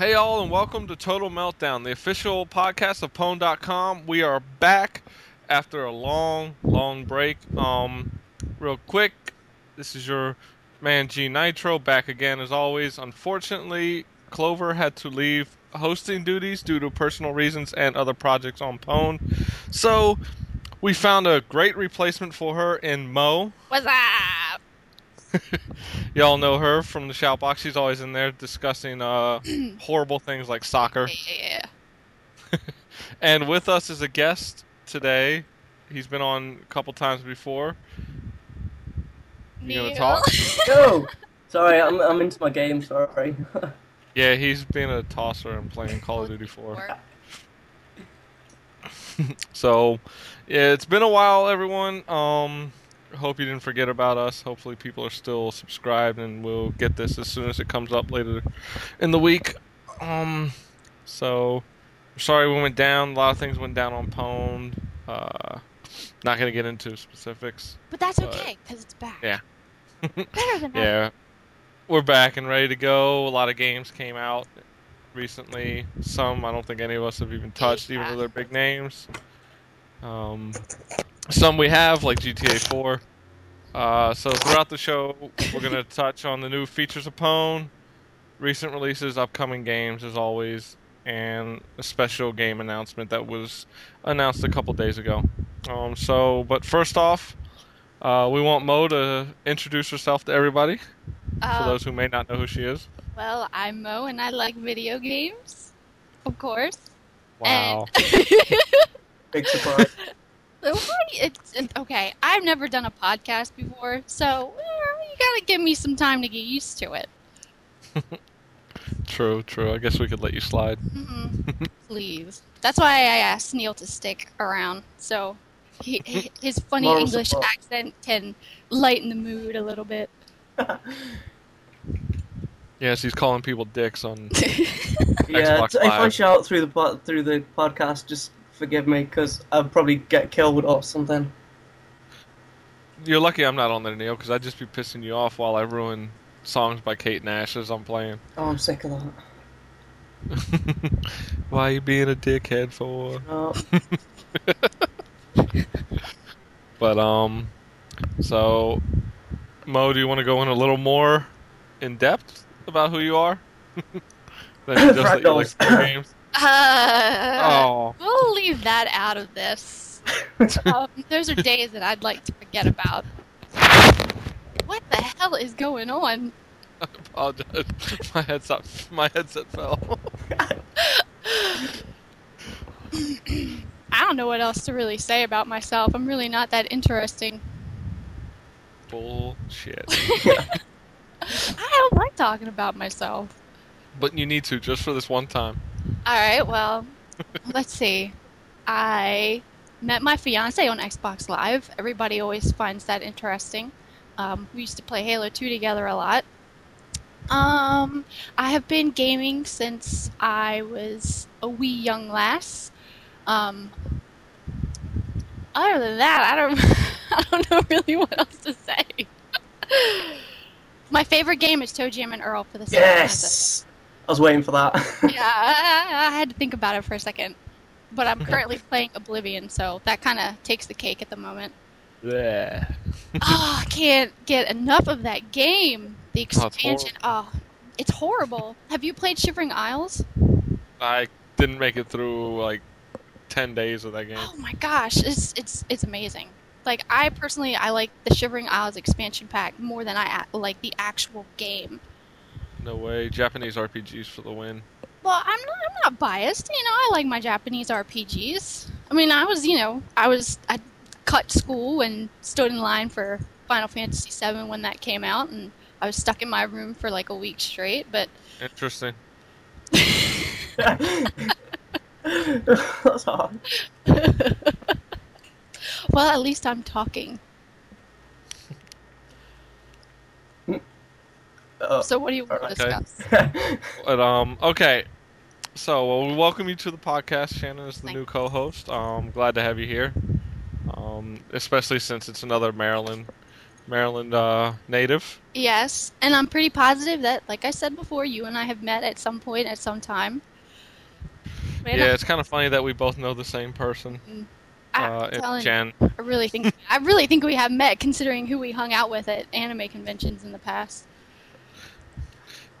Hey, all, and welcome to Total Meltdown, the official podcast of Pwn.com. We are back after a long, long break. Um, real quick, this is your man G Nitro back again as always. Unfortunately, Clover had to leave hosting duties due to personal reasons and other projects on Pwn. So we found a great replacement for her in Mo. What's up? Y'all know her from the Shoutbox. She's always in there discussing uh, horrible things like soccer. Yeah. And with us is a guest today. He's been on a couple times before. You gonna talk? Go. Sorry, I'm I'm into my game. Sorry. Yeah, he's been a tosser and playing Call of Duty 4. So, yeah, it's been a while, everyone. Um, hope you didn't forget about us. Hopefully, people are still subscribed, and we'll get this as soon as it comes up later in the week. Um, so sorry we went down. A lot of things went down on Pwn. Uh, not gonna get into specifics. But that's But- okay, because it's back. Yeah. Better than ever. Yeah, we're back and ready to go. A lot of games came out recently. Some I don't think any of us have even touched, even though they're big names. Um, some we have, like GTA 4. Uh, so throughout the show, we're gonna touch on the new features of Pwn, recent releases, upcoming games, as always, and a special game announcement that was announced a couple days ago. Um, so, but first off, uh, we want Mo to introduce herself to everybody for Uh, those who may not know who she is. well, I'm Mo, and I like video games, of course. Wow. And Big surprise. So what you- it's, it's okay. I've never done a podcast before, so you gotta give me some time to get used to it. True, true. I guess we could let you slide. Mhm. Please. That's why I asked Neil to stick around, so he, he- his funny Moral English support. accent can lighten the mood a little bit. Yes, he's calling people dicks on. yeah, Xbox t- if I Live. shout through the through the podcast, just forgive me because I'll probably get killed or something. You're lucky I'm not on there, Neil, because I'd just be pissing you off while I ruin songs by Kate Nash as I'm playing. Oh, I'm sick of that. Why are you being a dickhead for? No. But um, so Mo, do you want to go in a little more in depth about who you are? Than just that you like games. Uh, Oh, We'll leave that out of this. um, those are days that I'd like to forget about. What the hell is going on? I apologize. My headset, my headset fell. I don't know what else to really say about myself. I'm really not that interesting. Bullshit. I don't like talking about myself. But you need to just for this one time. All right, well, let's see. I met my fiance on Xbox Live. Everybody always finds that interesting. Um, we used to play Halo 2 together a lot. Um, I have been gaming since I was a wee young lass. Um, other than that, I don't, I don't know really what else to say. my favorite game is ToeJam and Earl for the Sega Genesis yes. I was waiting for that. yeah, I, I had to think about it for a second. But I'm currently playing Oblivion, so that kind of takes the cake at the moment. Yeah. oh, I can't get enough of that game. The Oh, it's expansion. Oh, it's horrible. Have you played Shivering Isles? I didn't make it through like ten days of that game. Oh my gosh, it's it's it's amazing. Like I personally, I like the Shivering Isles expansion pack more than I like the actual game. No way. Japanese RPGs for the win. Well, I'm not. I'm not biased. You know, I like my Japanese RPGs. I mean, I was, you know, I was. I cut school and stood in line for Final Fantasy VII when that came out, and I was stuck in my room for like a week straight. But Interesting. That's hard. well, at least I'm talking. Uh, So, what do you want to discuss? But um, okay. So well, we welcome you to the podcast. Shannon is the Thank new co-host. Um, glad to have you here. Um, especially since it's another Maryland Maryland uh, native. Yes, and I'm pretty positive that, like I said before, you and I have met at some point at some time. Yeah, it's kind of funny that we both know the same person. I, Uh, telling you, Jen. I really think I really think we have met, considering who we hung out with at anime conventions in the past.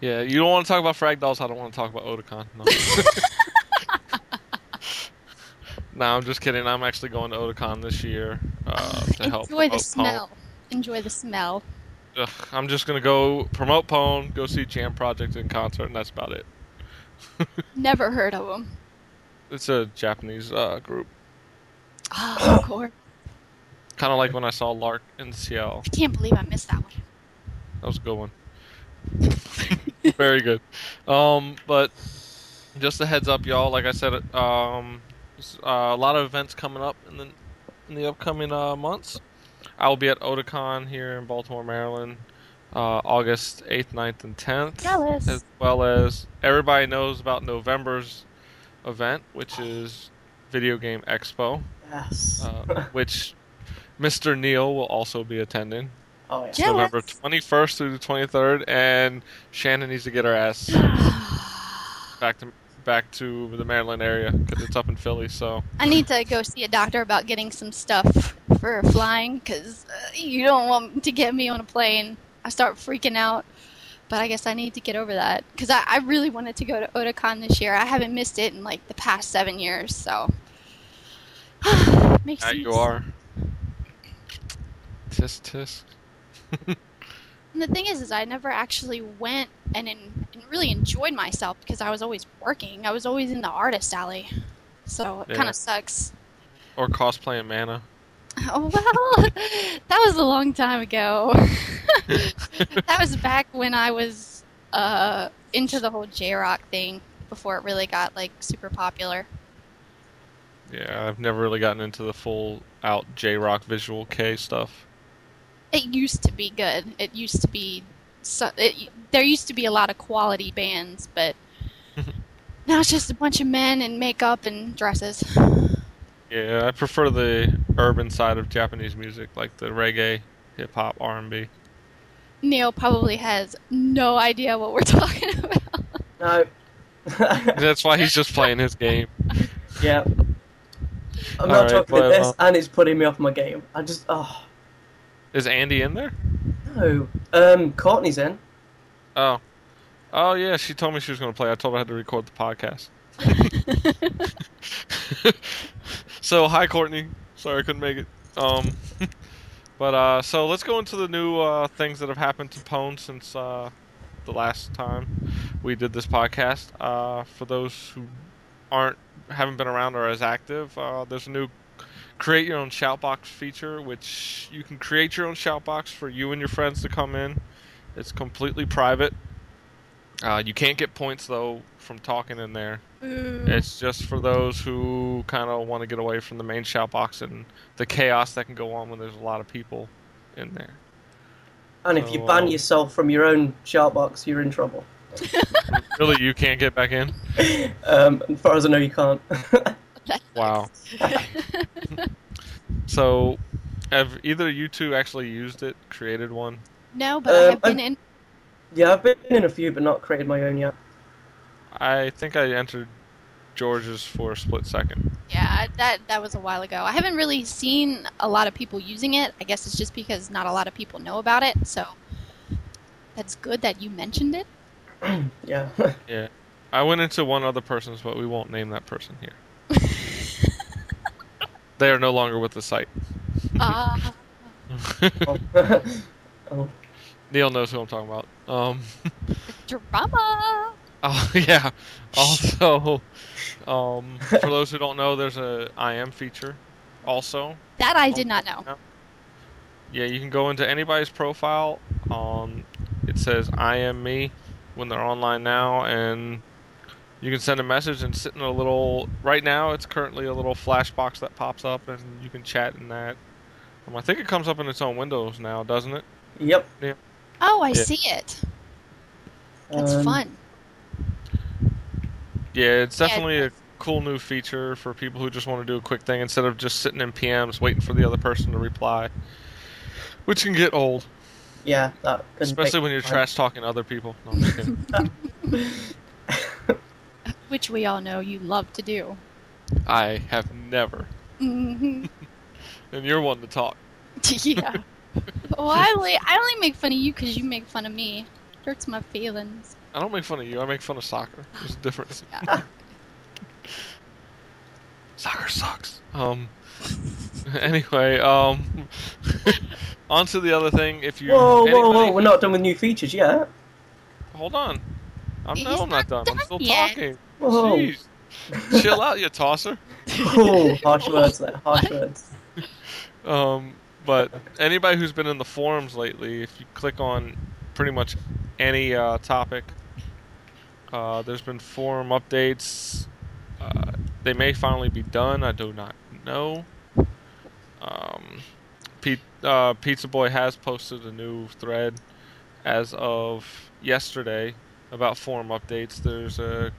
Yeah, you don't want to talk about Frag Dolls. I don't want to talk about Otakon. No. no, I'm just kidding. I'm actually going to Otakon this year uh, to help. Enjoy the promote Pwn. smell. Enjoy the smell. Ugh, I'm just gonna go promote Pwn, go see Jam Project in concert, and that's about it. Never heard of them. It's a Japanese uh, group, Oh, of course. kind of like when I saw L'Arc in Seattle. I can't believe I missed that one. That was a good one. Very good. Um, but just a heads up, y'all. Like I said, um, uh, a lot of events coming up in the in the upcoming uh, months. I will be at Otakon here in Baltimore, Maryland, uh, August 8th, 9th, and 10th. Jealous. As well as everybody knows about November's event, which is Video Game Expo, Yes. uh, which Mr. Neil will also be attending. Oh yeah. Jealous. November 21st through the 23rd, and Shannon needs to get her ass back to back to the Maryland area because it's up in Philly. So I need to go see a doctor about getting some stuff for flying because uh, you don't want to get me on a plane. I start freaking out. But I guess I need to get over that because I, I really wanted to go to Otakon this year. I haven't missed it in like the past seven years, so makes there sense. you are. Tisk tisk. And the thing is, is I never actually went and, in, and really enjoyed myself because I was always working. I was always in the artist alley, so it Yeah. kind of sucks. Or cosplaying Mana. Oh well, that was a long time ago. that was back when I was uh, into the whole J Rock thing before it really got like super popular. Yeah, I've never really gotten into the full out J Rock Visual Kei stuff. It used to be good. It used to be so, it, there used to be a lot of quality bands, but now it's just a bunch of men in makeup and dresses. Yeah, I prefer the urban side of Japanese music, like the reggae, hip hop, R and B. Neil probably has no idea what we're talking about. No. That's why he's just playing his game. yeah. I'm not Alright, talking well, this, and it's putting me off my game. I just, oh Is Andy in there? no. Um, Courtney's in. Oh. Oh yeah, she told me she was going to play. I told her I had to record the podcast. so hi Courtney. Sorry I couldn't make it. Um but uh so let's go into the new uh things that have happened to Pwn since uh the last time we did this podcast. Uh for those who aren't haven't been around or as active, uh there's a new create your own shoutbox feature which you can create your own shoutbox for you and your friends to come in. It's completely private. Uh, you can't get points though from talking in there. It's just for those who kind of want to get away from the main shout box and the chaos that can go on when there's a lot of people in there. And if you ban wow. yourself from your own shout box, you're in trouble. really, you can't get back in? Um, as far as I know, you can't. Wow. So, have either you two actually used it, created one? no, but I Um, have been I'm- in. yeah, I've been in a few, but not created my own yet. I think I entered George's for a split second. Yeah, that that was a while ago. I haven't really seen a lot of people using it. I guess it's just because not a lot of people know about it. So that's good that you mentioned it. Yeah. Yeah. I went into one other person's, but we won't name that person here. They are no longer with the site. Uh, oh. oh. Neil knows who I'm talking about. Um, drama. oh yeah. Also, um, for those who don't know, there's a IM feature. Also, That I did not know. yeah, you can go into anybody's profile. Um, it says "I am me" when they're online now, and you can send a message and sit in a little. Right now, it's currently a little flash box that pops up, and you can chat in that. Um, I think it comes up in its own windows now, doesn't it? Yep. Oh, I Yeah. see it. That's Um, fun. Yeah, it's Yeah, definitely a cool new feature for people who just want to do a quick thing instead of just sitting in PMs waiting for the other person to reply. which can get old, Yeah, especially when you're trash talking other people. No, I'm just kidding. Which we all know you love to do. I have never, hmm and you're one to talk. yeah. Well, I only, I only make fun of you because you make fun of me. It Hurts my feelings. I don't make fun of you. I make fun of soccer. There's a difference. Yeah. Soccer sucks. Um. Anyway, um. on to the other thing. If you Whoa, whoa, anybody- whoa! We're not done with new features yet. Hold on. I'm no, I'm not done. not I'm still yet. talking. Whoa! Jeez. Chill out, you tosser. Oh, harsh words there. Harsh words. Um, but anybody who's been in the forums lately, if you click on pretty much any uh, topic, uh, there's been forum updates. Uh, they may finally be done. I do not know. Um, Pete, uh, Pizza Boy has posted a new thread as of yesterday about forum updates. There's a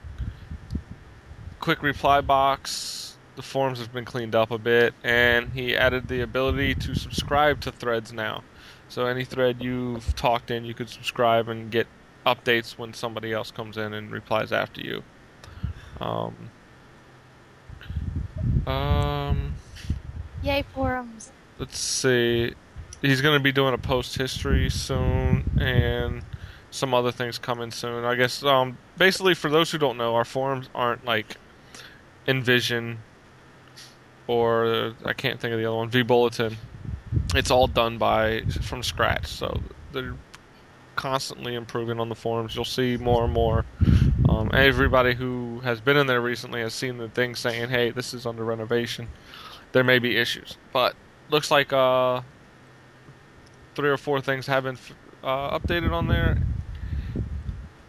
quick reply box. The forms have been cleaned up a bit, and he added the ability to subscribe to threads now. So any thread you've talked in, you could subscribe and get updates when somebody else comes in and replies after you. Um, um, Yay, forums. let's see. He's going to be doing a post history soon, and some other things coming soon. I guess. Um, basically, for those who don't know, our forums aren't like Invision or I can't think of the other one, vBulletin. It's all done by from scratch, so they're constantly improving on the forums. You'll see more and more. Um, everybody who has been in there recently has seen the thing saying, "Hey, this is under renovation." There may be issues, but looks like uh, three or four things have been uh, updated on there.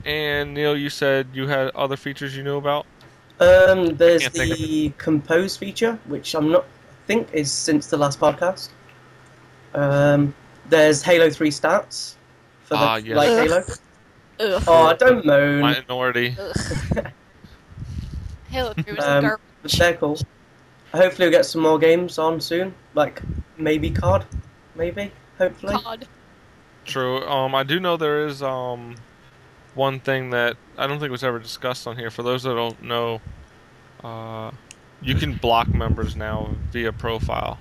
And Neil, you said you had other features you knew about. Um, there's Can't think of the compose feature, which I'm not I think is since the last podcast. Um, there's Halo 3 stats for the Ah, yes. like Halo. Ugh. Oh, don't moan. Minority. Halo 3 was Um, garbage. But they're cool. Hopefully, we'll get some more games on soon. Like maybe COD, maybe. Hopefully. God. True. Um, I do know there is um one thing that I don't think was ever discussed on here. For those that don't know, uh, you can block members now via profile,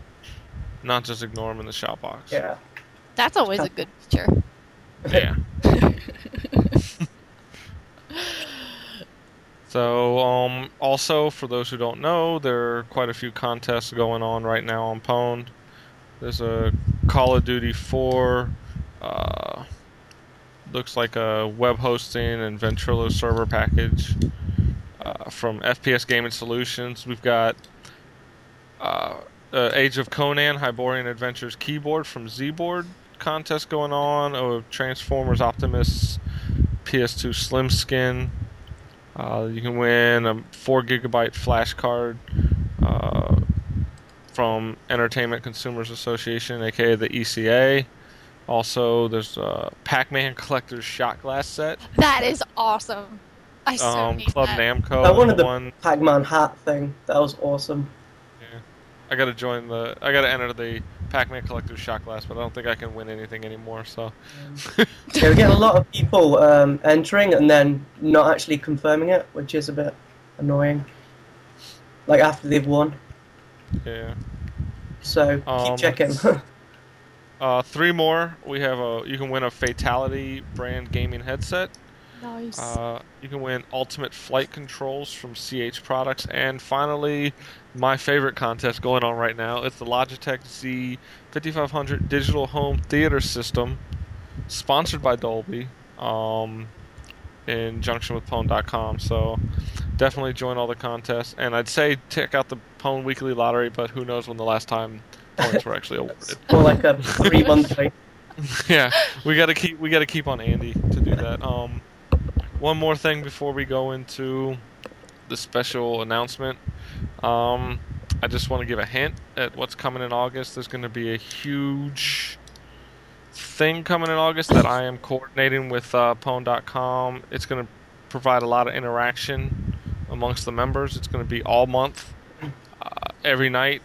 not just ignore them in the shout box. Yeah. That's always a good feature. Yeah. So, um, also for those who don't know, there are quite a few contests going on right now on Pwned. There's a Call of Duty 4, uh, looks like a web hosting and Ventrilo server package uh, from FPS Gaming Solutions. We've got uh, uh, Age of Conan Hyborian Adventures keyboard from Zboard contest going on. Oh, Transformers Optimus PS2 Slim Skin. Uh, you can win a four gigabyte flash card uh, from Entertainment Consumers Association, aka the ECA. Also, there's a Pac-Man Collector's Shot Glass set. That is awesome. I so Um, need Club that. Namco. I wanted the one. Pac-Man hat thing. That was awesome. Yeah. I gotta join the. I gotta enter the Pac-Man Collector's Shot Glass, but I don't think I can win anything anymore. So. Yeah, we get a lot of people um, entering and then not actually confirming it, which is a bit annoying. Like after they've won. yeah. So Um, keep checking. Uh, three more. We have a. You can win a Fatality brand gaming headset. Nice. Uh, you can win Ultimate Flight Controls from CH Products, and finally, my favorite contest going on right now. It's the Logitech Z 5500 Digital Home Theater System, sponsored by Dolby, um, in junction with Pwn.com. So definitely join all the contests, and I'd say check out the Pwn Weekly Lottery, but who knows when the last time points were actually awarded. or like a three month wait. yeah, we gotta keep we gotta keep on Andy to do that. Um, one more thing before we go into the special announcement. Um, I just want to give a hint at what's coming in August. There's going to be a huge thing coming in August that I am coordinating with uh, Pwn.com. It's going to provide a lot of interaction amongst the members. It's going to be all month, uh, every night.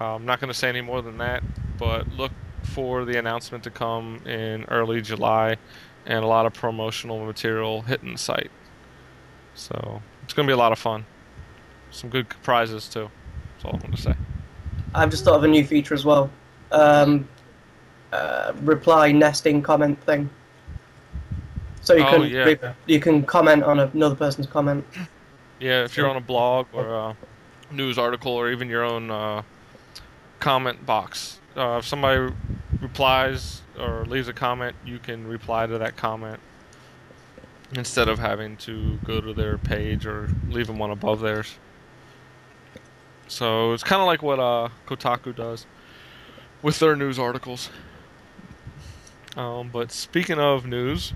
Uh, I'm not going to say any more than that, but look for the announcement to come in early July, and a lot of promotional material hitting the site. So it's going to be a lot of fun. Some good prizes too. That's all I'm going to say. I've just thought of a new feature as well. Um, uh, reply nesting comment thing. So you Oh, can yeah. re- you can comment on another person's comment. Yeah, if you're on a blog or a news article or even your own uh, comment box, uh, if somebody replies or leaves a comment, you can reply to that comment instead of having to go to their page or leaving one above theirs. So it's kind of like what uh, Kotaku does with their news articles. Um, but speaking of news,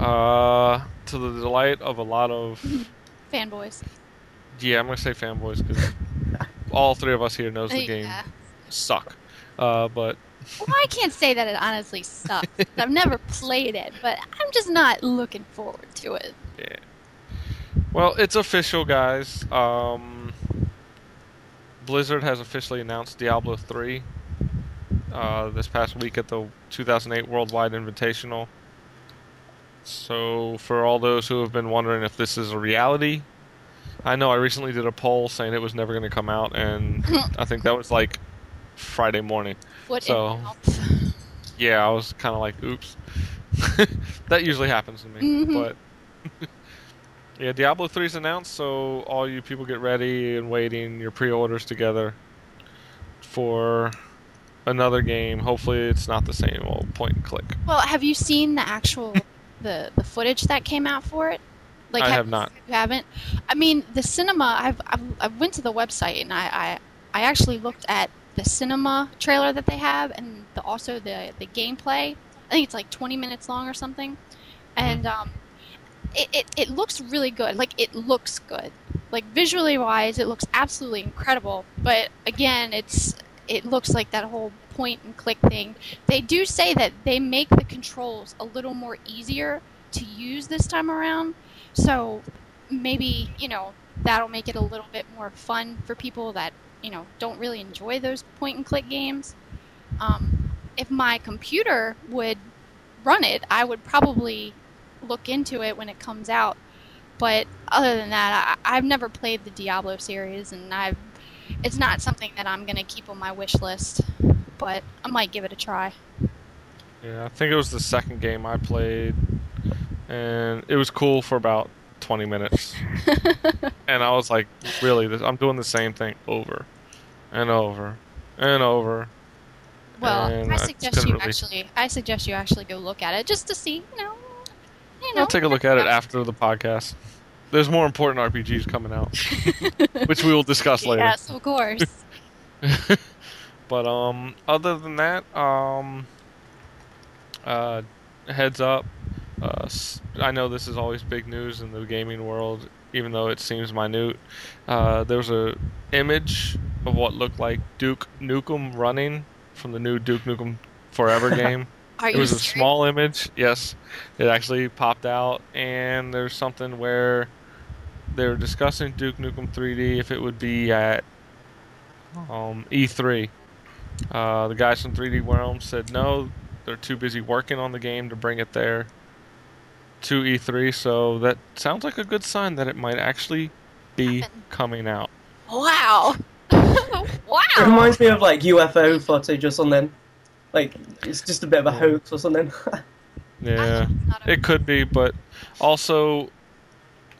uh, to the delight of a lot of Fanboys. yeah, I'm gonna say fanboys because all three of us here knows the game Yeah. suck. Uh, but Well, I can't say that it honestly sucks. I've never played it, but I'm just not looking forward to it. yeah, well, it's official, guys. Um, Blizzard has officially announced Diablo 3 uh, this past week at the 2008 Worldwide Invitational. So, for all those who have been wondering if this is a reality, I know I recently did a poll saying it was never going to come out, and I think that was like Friday morning. What So-. Yeah, I was kind of like, oops. that usually happens to me. Mhm. But yeah, Diablo 3 is announced, so all you people get ready and waiting your pre-orders together for another game. Hopefully, it's not the same old point and click. Well, have you seen the actual the the footage that came out for it? Like I have not. You haven't. I mean, the cinema. I've I've I went to the website and I, I I actually looked at the cinema trailer that they have and the, also the the gameplay. I think it's like 20 minutes long or something, and um, it, it it looks really good. Like it looks good. Like visually wise, it looks absolutely incredible. But again, it's it looks like that whole point and click thing. They do say that they make the controls a little more easier to use this time around. So maybe, you know, that'll make it a little bit more fun for people that, you know, don't really enjoy those point and click games. Um, if my computer would run it, I would probably look into it when it comes out. But other than that, I, I've never played the Diablo series, and I've it's not something that I'm gonna keep on my wish list. But I might give it a try. Yeah, I think it was the second game I played, and it was cool for about 20 minutes. and I was like, really, this, I'm doing the same thing over and over and over. Well, And I suggest you really- actually, I suggest you actually go look at it just to see, you know, you know. I'll take a look at it after the podcast. There's more important RPGs coming out, which we will discuss later. Yes, of course. but um, other than that, um, uh, heads up. Uh, I know this is always big news in the gaming world, even though it seems minute. Uh, there was a image of what looked like Duke Nukem running from the new Duke Nukem Forever game. It was a small image. Yes, it actually popped out, and there's something where they were discussing Duke Nukem 3D if it would be at um, E3. Uh, the guys from 3D Realms said no, they're too busy working on the game to bring it there to E3. So that sounds like a good sign that it might actually be coming out. Wow. wow. It wow. reminds me of like UFO footage or something. Like it's just a bit of a hoax or something. Yeah. It could be, but also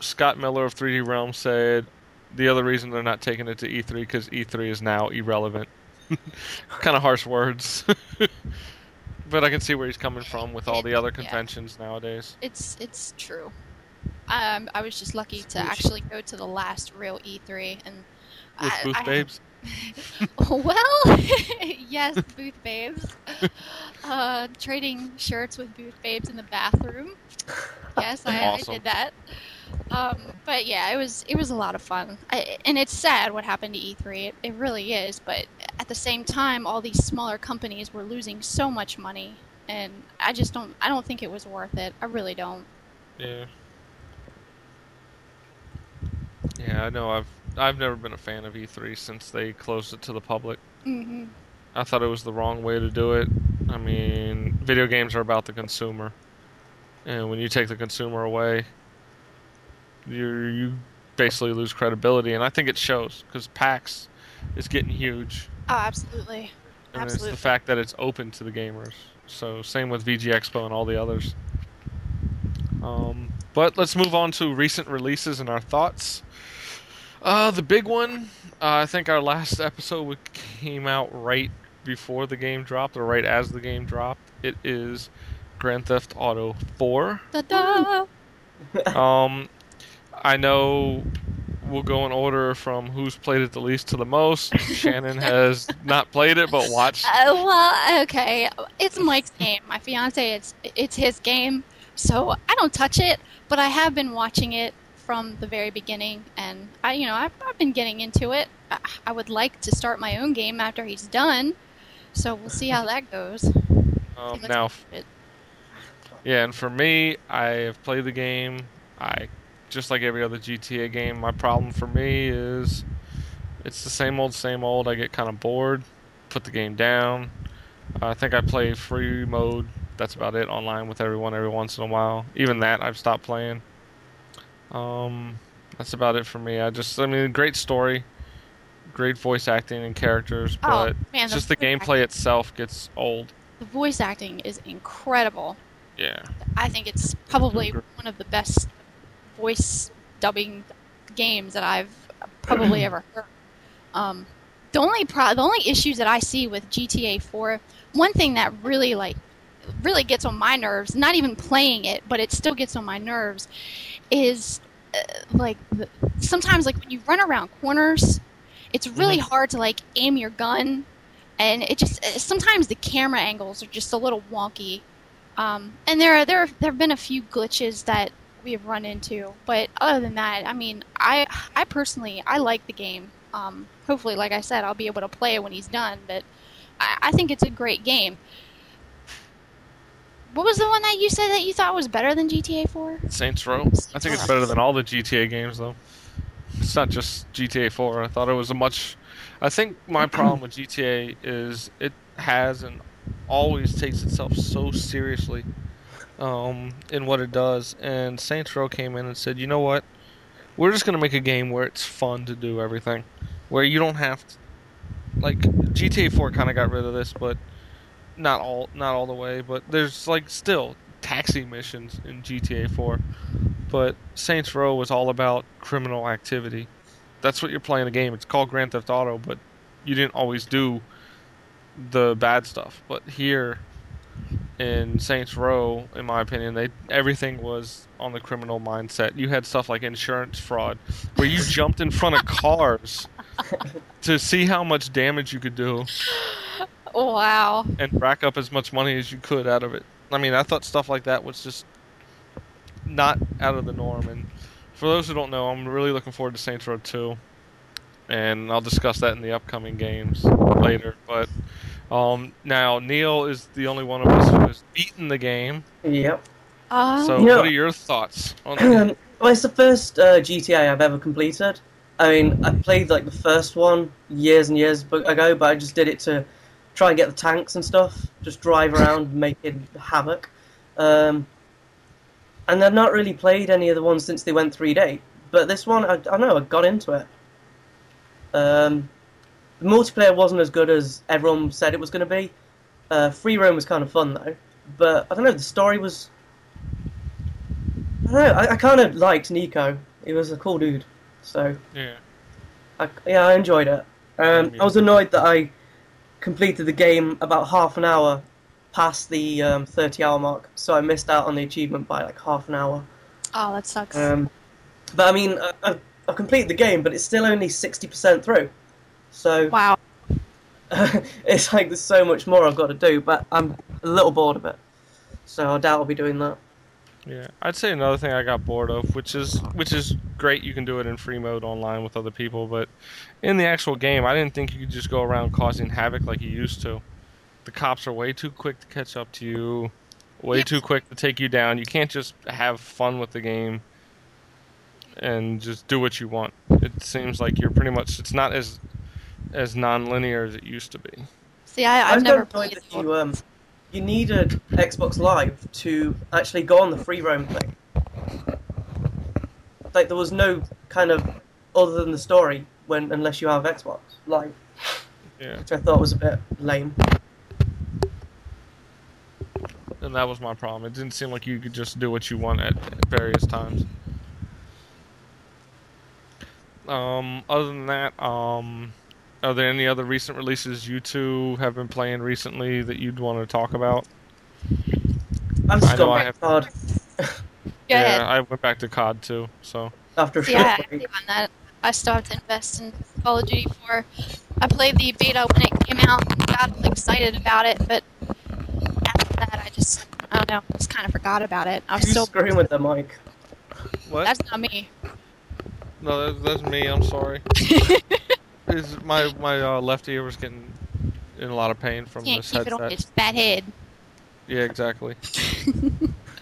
Scott Miller of 3D Realm said the other reason they're not taking it to E3 because E3 is now irrelevant. kind of harsh words, but I can see where he's coming from with all the other Yeah. conventions nowadays. It's it's true. Um, I was just lucky to actually go to the last real E3 and With I- Booth I- Babes, Well, yes, booth babes. Uh, trading shirts with booth babes in the bathroom. Yes, I, Awesome. I did that. Um, but yeah, it was it was a lot of fun. I, and it's sad what happened to E3. It, it really is. But at the same time, all these smaller companies were losing so much money, and I just don't. I don't think it was worth it. I really don't. yeah, yeah. I know. I've I've never been a fan of E3 since they closed it to the public. hmm I thought it was the wrong way to do it. I mean, video games are about the consumer, and when you take the consumer away, you you basically lose credibility, and I think it shows because PAX is getting huge, Oh, absolutely. and Absolutely. it's the fact that it's open to the gamers. So same with VG Expo and all the others. Um, but let's move on to recent releases and our thoughts. Uh, the big one, uh, I think our last episode came out right before the game dropped, or right as the game dropped. It is Grand Theft Auto 4. Da-da! Um, I know we'll go in order from who's played it the least to the most. Shannon has not played it, but watched. Uh, well, okay. It's Mike's game. My fiance, it's it's his game, so I don't touch it. But I have been watching it from the very beginning, and I, you know, I've, I've been getting into it. I, I would like to start my own game after he's done, so we'll see how that goes. Um, now. Yeah, and for me, I have played the game. I just like every other GTA game. My problem for me is it's the same old, same old. I get kind of bored. Put the game down. I think I play free mode. That's about it online with everyone every once in a while. Even that I've stopped playing. Um, that's about it for me. I just, I mean, great story, great voice acting and characters, Oh, but man, just the voice acting- gameplay itself gets old. The voice acting is incredible. Yeah. I think it's probably one of the best voice dubbing games that I've probably ever heard. Um, the only pro- the only issues that I see with GTA 4, one thing that really like really gets on my nerves, not even playing it, but it still gets on my nerves, is uh, like the, sometimes like when you run around corners, it's really hard to like aim your gun, and it just uh, sometimes the camera angles are just a little wonky. Um, and there are there there have been a few glitches that we have run into, but other than that, I mean, I I personally I like the game. Um, hopefully, like I said, I'll be able to play it when he's done. But I, I think it's a great game. What was the one that you said that you thought was better than GTA 4? Saints Row. I think it's better than all the GTA games, though. It's not just GTA 4. I thought it was a much. I think my problem with GTA is it has and always takes itself so seriously um, in what it does. And Saints Row came in and said, you know what? We're just to make a game where it's fun to do everything. Where you don't have to. Like, GTA 4 kind of got rid of this, but not all not all the way, but there's like still taxi missions in GTA 4. But Saints Row was all about criminal activity. That's what you're playing the game. It's called Grand Theft Auto, but you didn't always do the bad stuff. But here in Saints Row, in my opinion, they everything was on the criminal mindset. You had stuff like insurance fraud, where you jumped in front of cars to see how much damage you could do Oh, wow. and rack up as much money as you could out of it. I mean, I thought stuff like that was just not out of the norm. And for those who don't know, I'm really looking forward to Saints Row 2, and I'll discuss that in the upcoming games later. But um, now Neil is the only one of us who has beaten the game. Yep. Uh, So, You know- what are your thoughts on the Um, well, it's the first uh, GTA I've ever completed. I mean, I played like the first one years and years ago, but I just did it to try and get the tanks and stuff, just drive around making havoc. Um, and I've not really played any of the ones since they went 3D. But this one, I, I don't know, I got into it. Um, the multiplayer wasn't as good as everyone said it was going to be. Uh, free roam was kind of fun though, but I don't know, the story was I don't know. I, I kind of liked Niko. He was a cool dude. So Yeah. I, yeah, I enjoyed it. Um, I was annoyed that I completed the game about half an hour past the um, 30 hour mark, so I missed out on the achievement by like half an hour. oh, that sucks. Um, but I mean, I, I, I completed the game, but it's still only 60% through. So wow. it's like there's so much more I've got to do, but I'm a little bored of it. So I doubt I'll be doing that. Yeah, I'd say another thing I got bored of, which is which is great. You can do it in free mode online with other people, but in the actual game, I didn't think you could just go around causing havoc like you used to. The cops are way too quick to catch up to you, way Yep. too quick to take you down. You can't just have fun with the game and just do what you want. It seems like you're pretty much it's not as as non-linear as it used to be. See, I, I've I'm never kind played that you um you needed Xbox Live to actually go on the free roam thing. Like there was no kind of other than the story when unless you have Xbox Live, Yeah, which I thought was a bit lame. and that was my problem. It didn't seem like you could just do what you want at various times. Um, other than that, um, are there any other recent releases you two have been playing recently that you'd want to talk about? I'm I still know back have- hard Go yeah, ahead. I went back to COD too. So after a See, short I, break. on that. I still have to invest in Call of Duty 4. I played the beta when it came out and got excited about it, but after that, I just, I don't know, just kind of forgot about it. I was Who's still. screwing with the mic? what? That's not me. no, that's, that's me. I'm sorry. Is my my uh, left ear was getting in a lot of pain from Can't this keep it on headset. his fat head. Yeah, exactly.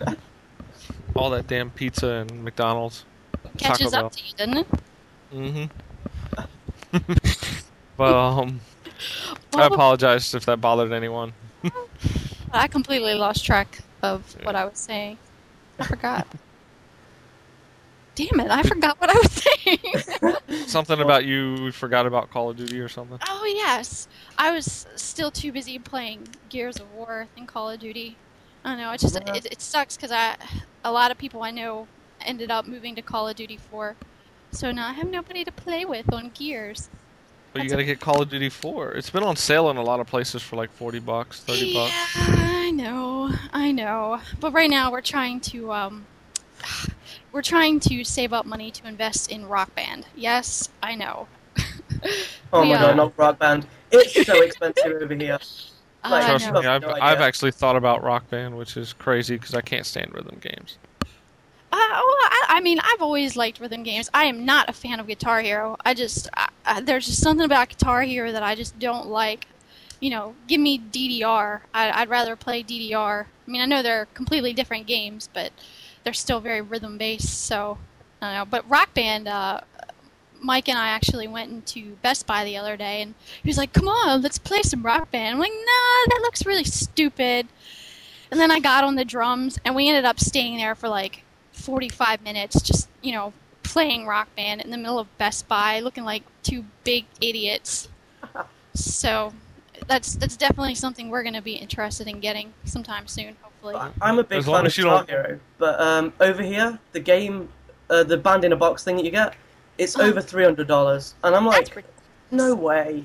All that damn pizza and McDonald's. Catches Taco up to you, doesn't it? Mm-hmm. but um, I apologize if that bothered anyone. I completely lost track of what I was saying. I forgot. Damn it, I forgot what I was saying. Something about you forgot about Call of Duty or something. oh, yes. I was still too busy playing Gears of War than Call of Duty. I don't know, it just Yeah. it, it sucks because I a lot of people I know ended up moving to Call of Duty 4. So now I have nobody to play with on Gears. But you gotta get Call of Duty 4. It's been on sale in a lot of places for like 40 bucks, 30 bucks. I know, I know. But right now we're trying to um, we're trying to save up money to invest in Rock Band. Yes, I know. Oh We, my uh, god, not Rock Band. It's so expensive over here. Like, I Trust know. know. me, I've, No. I've actually thought about Rock Band, which is crazy because I can't stand rhythm games. Uh, well, I, I mean, I've always liked rhythm games. I am not a fan of Guitar Hero. I just I, I, there's just something about Guitar Hero that I just don't like. You know, give me DDR. I, I'd rather play DDR. I mean, I know they're completely different games, but they're still very rhythm based. So I don't know. But Rock Band, uh, Mike and I actually went into Best Buy the other day, and he was like, "Come on, let's play some Rock Band." I'm like, "Nah, that looks really stupid." And then I got on the drums, and we ended up staying there for like 45 minutes, just you know, playing Rock Band in the middle of Best Buy, looking like two big idiots. So that's that's definitely something we're going to be interested in getting sometime soon. I- I'm a big As fan of as you Guitar don't- Hero, but um, over here, the game, uh, the band in a box thing that you get, it's Oh. over three hundred dollars, and I'm like, no way.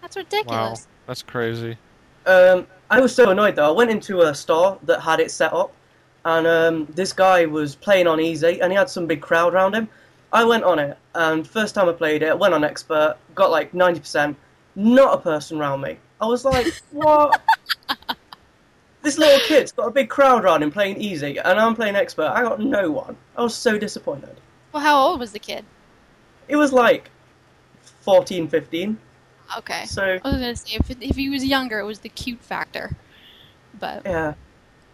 that's ridiculous. Wow, ridiculous. that's crazy. Um, I was so annoyed though. I went into a store that had it set up, and um, this guy was playing on easy, and he had some big crowd around him. I went on it, and first time I played it, went on expert, got like ninety percent, not a person around me. I was like, what? This little kid's got a big crowd around him playing easy, and I'm playing expert. I got no one. I was so disappointed. Well, how old was the kid? It was like 14, 15. Okay. So I was going to say, if, if he was younger, it was the cute factor. But yeah,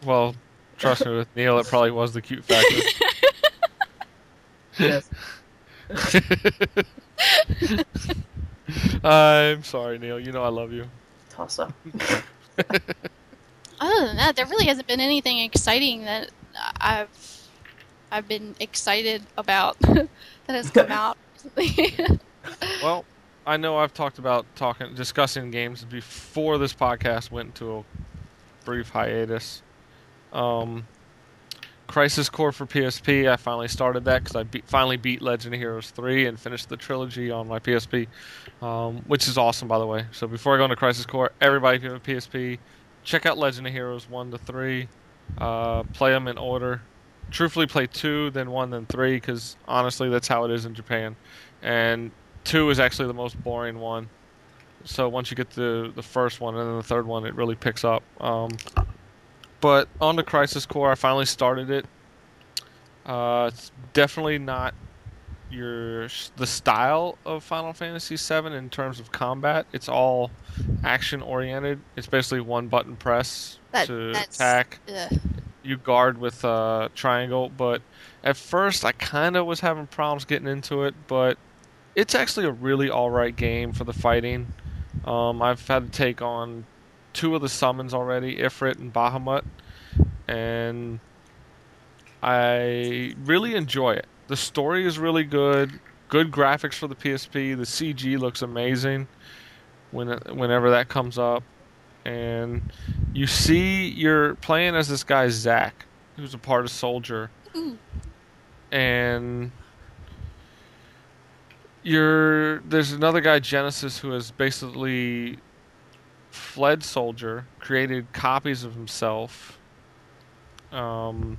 Well, trust me, with Neil, it probably was the cute factor. yes. I'm sorry, Neil. You know I love you. tosser. other than that, there really hasn't been anything exciting that I've I've been excited about that has come out. recently. Well, I know I've talked about talking, discussing games before this podcast went into a brief hiatus. Um, Crisis Core for PSP. I finally started that because I be- finally beat Legend of Heroes 3 and finished the trilogy on my PSP, um, which is awesome, by the way. So before I go into Crisis Core, everybody if you have a PSP, check out Legend of Heroes 1 to 3. Uh, play them in order. Truthfully, play 2, then 1, then 3, because honestly, that's how it is in Japan. And 2 is actually the most boring one. So once you get to the first one and then the third one, it really picks up. Um, but on the Crisis Core, I finally started it. Uh, it's definitely not your the style of Final Fantasy VII in terms of combat. It's all action oriented. It's basically one button press That- to attack. Ugh. You guard with uh, triangle, but at first I kind of was having problems getting into it. But it's actually a really all right game for the fighting. Um, I've had to take on two of the summons already, Ifrit and Bahamut, and I really enjoy it. The story is really good. Good graphics for the PSP. The CG looks amazing when whenever that comes up, and you see you're playing as this guy Zack, who's a part of Soldier, and you're there's another guy Genesis who has basically fled Soldier, created copies of himself. Um,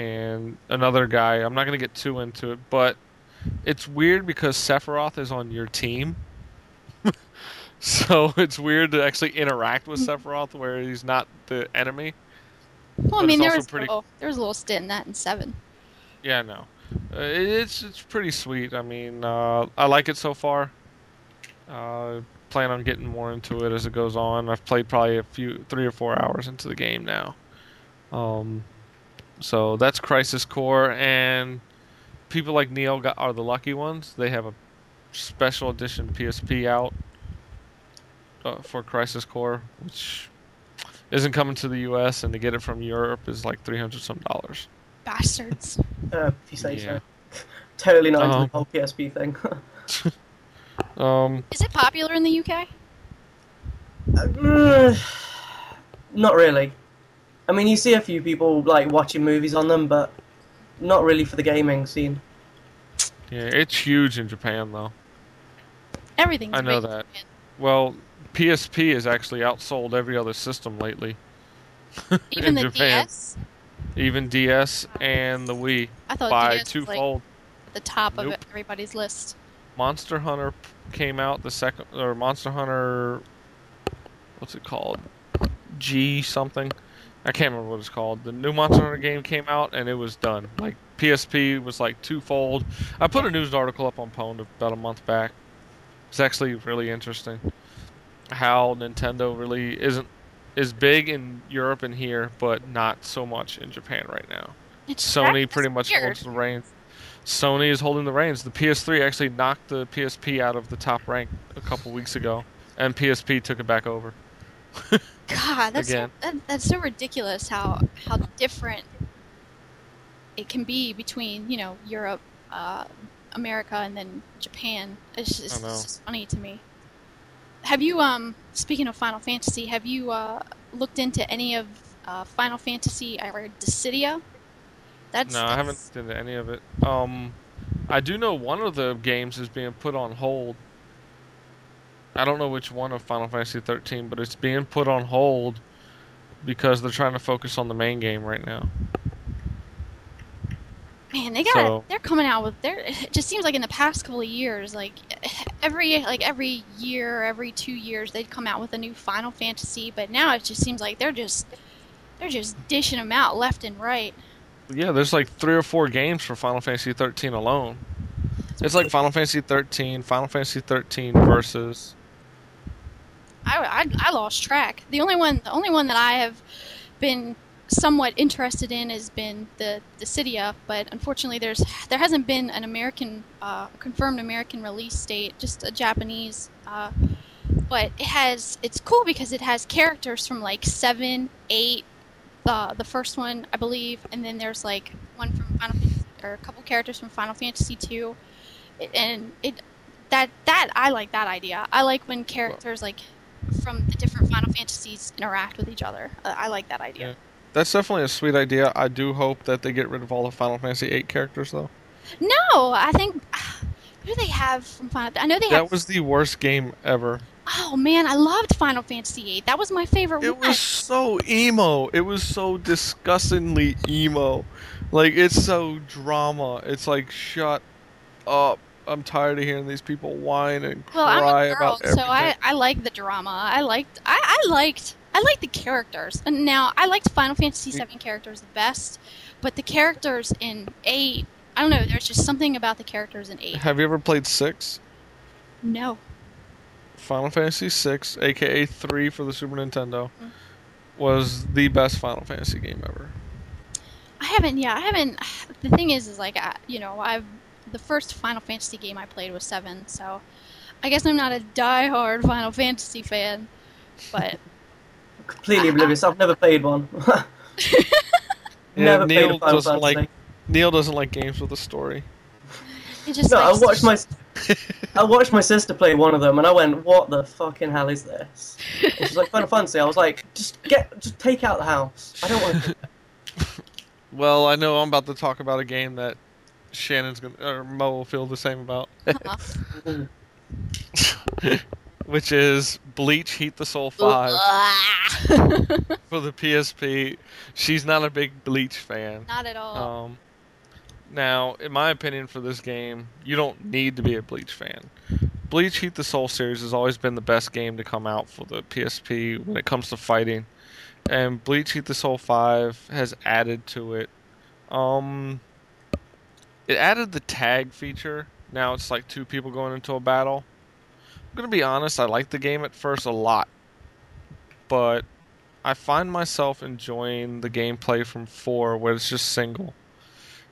and another guy. I'm not going to get too into it, but it's weird because Sephiroth is on your team. so it's weird to actually interact with Sephiroth where he's not the enemy. Well, I mean, there was, pretty... little, there was a little stint in that in 7. Yeah, no. Uh, it's it's pretty sweet. I mean, uh, I like it so far. Uh, plan on getting more into it as it goes on. I've played probably a few, three or four hours into the game now. Um, so that's Crisis Core, and people like Neil got, are the lucky ones. They have a special edition PSP out uh, for Crisis Core, which isn't coming to the U.S. and to get it from Europe is like three hundred some dollars. Bastards. Uh, if you say yeah. so. totally not into um, the whole PSP thing. um, is it popular in the UK? Uh, not really. I mean, you see a few people like watching movies on them, but not really for the gaming scene. Yeah, it's huge in Japan though. Everything's. I know that. Well, PSP has actually outsold every other system lately. Even the Japan. DS. Even DS and the Wii. I thought by DS twofold. Like the top nope. of everybody's list. Monster Hunter came out the second, or Monster Hunter. What's it called? G something. I can't remember what it's called. The new Monster Hunter game came out and it was done. Like PSP was like twofold. I put a news article up on Pwned about a month back. It's actually really interesting how Nintendo really isn't is big in Europe and here, but not so much in Japan right now. It's Sony pretty much weird. holds the reins. Sony is holding the reins. The PS3 actually knocked the PSP out of the top rank a couple weeks ago, and PSP took it back over. God, that's so, that, that's so ridiculous how how different it can be between you know Europe, uh, America, and then Japan. It's just, it's just, funny to me. Have you um speaking of Final Fantasy, have you uh, looked into any of uh, Final Fantasy or Dissidia? That's no, that's... I haven't looked into any of it. Um, I do know one of the games is being put on hold I don't know which one of Final Fantasy 13, but it's being put on hold because they're trying to focus on the main game right now. Man, they got so, they're coming out with their it just seems like in the past couple of years like every like every year, every 2 years they'd come out with a new Final Fantasy, but now it just seems like they're just they're just dishing them out left and right. Yeah, there's like 3 or 4 games for Final Fantasy 13 alone. It's like Final Fantasy 13, Final Fantasy 13 versus I, I, I lost track. The only one the only one that I have been somewhat interested in has been the Dissidia, but unfortunately there's there hasn't been an American uh, confirmed American release date, just a Japanese. Uh, but it has it's cool because it has characters from like seven, eight, the the first one I believe, and then there's like one from Final Fantasy, or a couple characters from Final Fantasy two, and it that that I like that idea. I like when characters like from the different Final Fantasies interact with each other. Uh, I like that idea. Yeah. That's definitely a sweet idea. I do hope that they get rid of all the Final Fantasy VIII characters, though. No, I think. Who do they have from Final? I know they. Have That have... was the worst game ever. Oh man, I loved Final Fantasy VIII. That was my favorite. One It one. was so emo. It was so disgustingly emo. Like it's so drama. It's like shut up. I'm tired of hearing these people whine and well, cry I'm a girl, about everything. So I, I like the drama. I liked I, I liked I liked the characters. And now I liked Final Fantasy VII characters the best, but the characters in eight, I don't know. There's just something about the characters in eight. Have you ever played six? No. Final Fantasy six, aka three for the Super Nintendo, mm-hmm. was the best Final Fantasy game ever. I haven't. Yeah, I haven't. The thing is, is like, I, you know, I've the first Final Fantasy game I played was seven, so I guess I'm not a die-hard Final Fantasy fan, but Completely oblivious. I've never played one. Yeah, never played Neil a Final doesn't Fantasy. like Neil doesn't like games with a story. it just No, I watched my I watched my sister play one of them, and I went, "What the fucking hell is this?" And she's like, "Final Fantasy." I was like, "Just get, just take out the house. I don't want." to Well, I know I'm about to talk about a game that Shannon's gonna or Mo will feel the same about, which is Bleach: Heat the Soul Five for the PSP. She's not a big Bleach fan. Not at all. Um, now, in my opinion, for this game, you don't need to be a Bleach fan. Bleach Heat the Soul series has always been the best game to come out for the PSP when it comes to fighting, and Bleach Heat the Soul Five has added to it. Um, it added the tag feature. Now it's like two people going into a battle. I'm gonna be honest, I liked the game at first a lot, but I find myself enjoying the gameplay from four, where it's just single.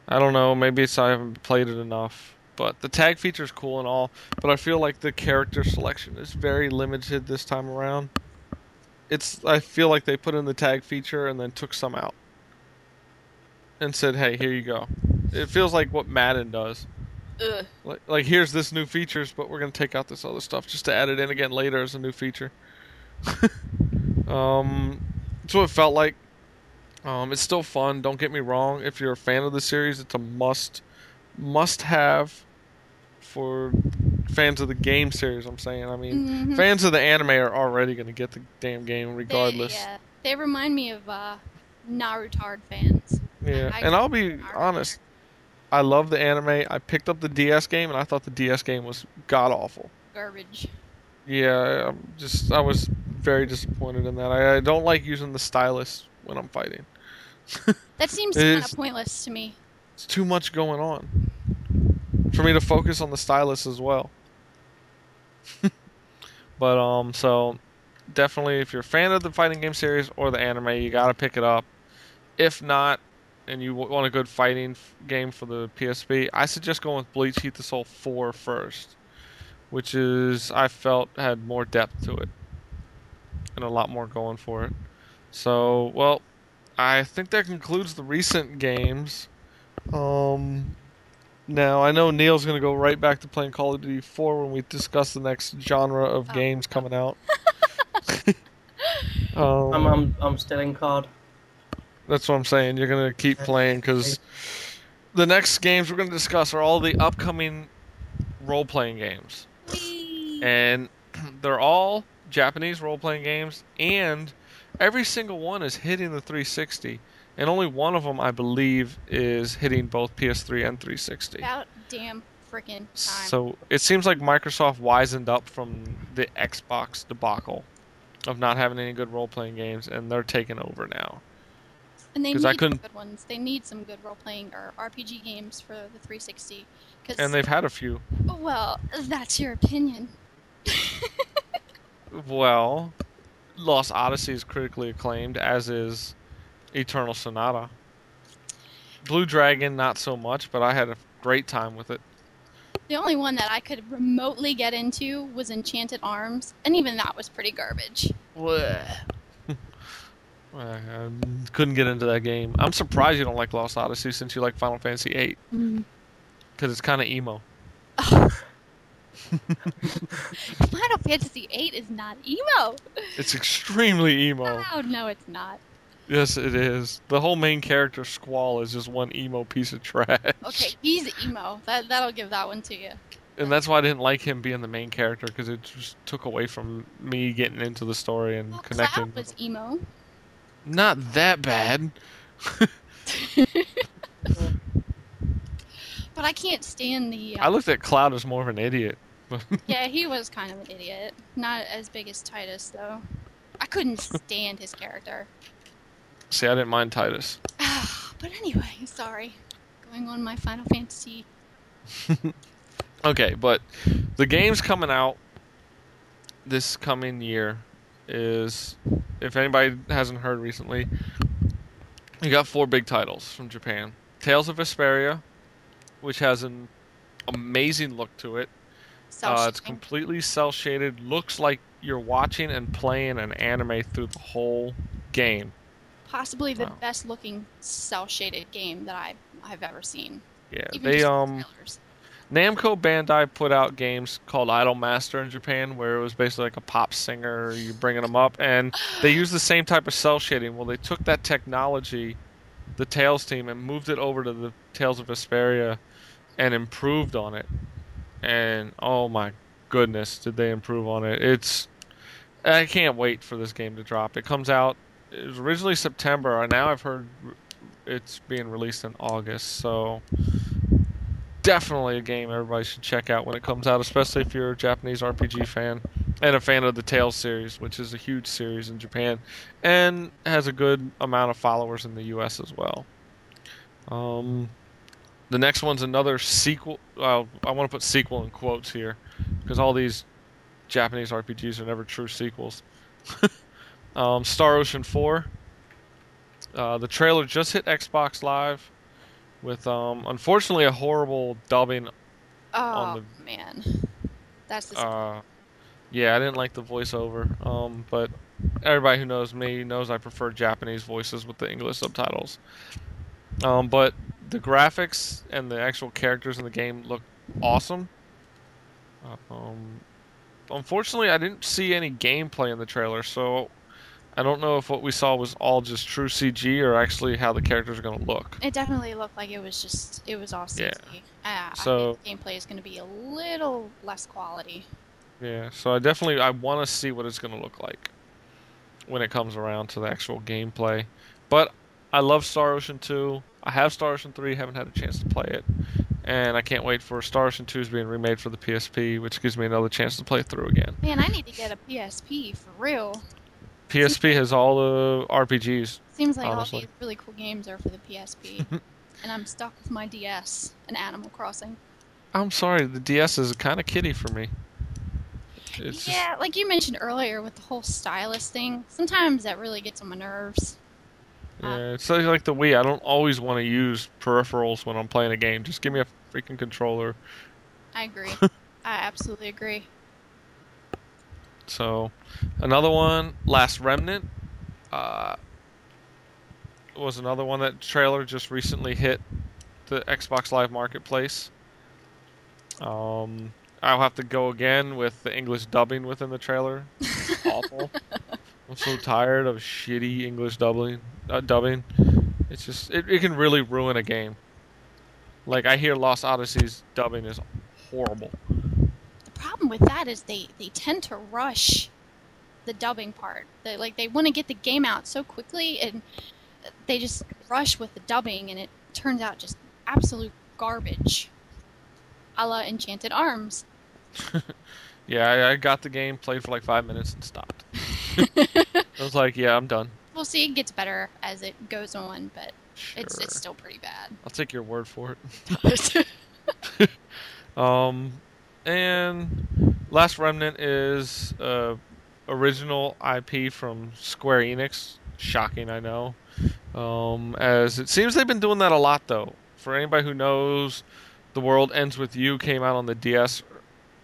I don't know, maybe it's I haven't played it enough, but the tag feature is cool and all, but I feel like the character selection is very limited this time around. It's I feel like they put in the tag feature and then took some out, and said, "Hey, here you go." It feels like what Madden does. Ugh. Like, like here's this new features, but we're gonna take out this other stuff just to add it in again later as a new feature. um, that's what it felt like. Um, it's still fun. Don't get me wrong. If you're a fan of the series, it's a must, must have for fans of the game series. I'm saying. I mean, Mhm. fans of the anime are already gonna get the damn game regardless. They, yeah, they remind me of uh, Naruto fans. Yeah, I- and I'll be honest. I love the anime. I picked up the DS game, and I thought the DS game was god awful. Garbage. Yeah, I'm just I was very disappointed in that. I, I don't like using the stylus when I'm fighting. That seems kind of pointless to me. It's too much going on for me to focus on the stylus as well. but um, so definitely, if you're a fan of the fighting game series or the anime, you gotta pick it up. If not, and you want a good fighting f- game for the PSP, I suggest going with Bleach Heat the Soul 4 first, which is I felt had more depth to it and a lot more going for it. So, well, I think that concludes the recent games. Um, now I know Neil's gonna go right back to playing Call of Duty 4 when we discuss the next genre of Oh. games coming out. um, I'm, I'm, I'm still in card. That's what I'm saying. You're gonna keep playing because the next games we're gonna discuss are all the upcoming role-playing games, Whee! and they're all Japanese role-playing games, and every single one is hitting the 360, and only one of them, I believe, is hitting both PS3 and 360. About damn freaking time. So it seems like Microsoft wisened up from the Xbox debacle of not having any good role-playing games, and they're taking over now. And they 'cause need I couldn't- good ones. They need some good role playing or RPG games for the 360. Cause, And they've had a few. well, that's your opinion. Well, Lost Odyssey is critically acclaimed, as is Eternal Sonata. Blue Dragon, not so much, but I had a great time with it. The only one that I could remotely get into was Enchanted Arms, and even that was pretty garbage. Uh, I couldn't get into that game. I'm surprised you don't like Lost Odyssey since you like Final Fantasy VIII, because mm-hmm. it's kind of emo. Final Fantasy VIII is not emo. It's extremely emo. Oh no, it's not. Yes, it is. The whole main character, Squall, is just one emo piece of trash. Okay, he's emo. That that'll give that one to you. And that's why I didn't like him being the main character, because it just took away from me getting into the story and Well, connecting. Cloud was emo. Not that bad. But I can't stand the. I Uh, looked at Cloud as more of an idiot. yeah, he was kind of an idiot. Not as big as Titus though. I couldn't stand his character. See, I didn't mind Titus. but anyway, sorry. Going on my Final Fantasy. Okay, but the game's coming out this coming year is, if anybody hasn't heard recently, you got four big titles from Japan. Tales of Vesperia, which has an amazing look to it. Uh, it's completely cell shaded. Looks like you're watching and playing an anime through the whole game. possibly the Wow. best looking cell shaded game that I I've ever seen. Yeah, Even they um trailers. Namco Bandai put out games called Idol Master in Japan, where it was basically like a pop singer. You bringing them up, and they use the same type of cell shading. Well, they took that technology, the Tales team, and moved it over to the Tales of Vesperia, and improved on it. And oh my goodness, did they improve on it? It's I can't wait for this game to drop. It comes out. It was originally September, and now I've heard it's being released in August. So definitely a game everybody should check out when it comes out, especially if you're a Japanese RPG fan and a fan of the Tales series, which is a huge series in Japan and has a good amount of followers in the U.S. as well. Um, the next one's another sequel. Well, I want to put sequel in quotes here because all these Japanese RPGs are never true sequels. um, Star Ocean 4. Uh, the trailer just hit Xbox Live with um, unfortunately a horrible dubbing. Oh on man, that's the Uh, yeah, I didn't like the voiceover, um, but everybody who knows me knows I prefer Japanese voices with the English subtitles. Um, but the graphics and the actual characters in the game look awesome. Um, unfortunately, I didn't see any gameplay in the trailer, so I don't know if what we saw was all just true CG or actually how the characters are going to look. It definitely looked like it was just it was all CG. Yeah. Uh, So- gameplay is going to be a little less quality. Yeah, so I definitely I want to see what it's going to look like when it comes around to the actual gameplay. But I love Star Ocean 2. I have Star Ocean 3, haven't had a chance to play it. And I can't wait for Star Ocean 2 is being remade for the PSP, which gives me another chance to play through again. Man, I need to get a PSP for real. PSP has all the RPGs. Seems like Honestly. all these really cool games are for the PSP, and I'm stuck with my DS and Animal Crossing. I'm sorry, the DS is kind of kiddie for me. It's just- yeah, like you mentioned earlier with the whole stylus thing, sometimes that really gets on my nerves. Yeah, it's like the Wii. I don't always want to use peripherals when I'm playing a game. Just give me a freaking controller. I agree. I absolutely agree. So, another one, Last Remnant, uh, was another one that trailer just recently hit the Xbox Live Marketplace. Um, I'll have to go again with the English dubbing within the trailer. It's awful. I'm so tired of shitty English dubbing. Uh, dubbing. It's just it, it can really ruin a game. Like I hear Lost Odyssey's dubbing is horrible. The problem with that is they they tend to rush the dubbing part. They like they want to get the game out so quickly and they just rush with the dubbing and it turns out just absolute garbage. A la Enchanted Arms. Yeah, I, I got the game, played for like five minutes, and stopped. I was like, yeah, I'm done. We'll see it gets better as it goes on, but Sure. it's it's still pretty bad. I'll take your word for it. Um, and Last Remnant is uh, original IP from Square Enix. Shocking, I know. Um, as it seems they've been doing that a lot, though. For anybody who knows, The World Ends with You came out on the DS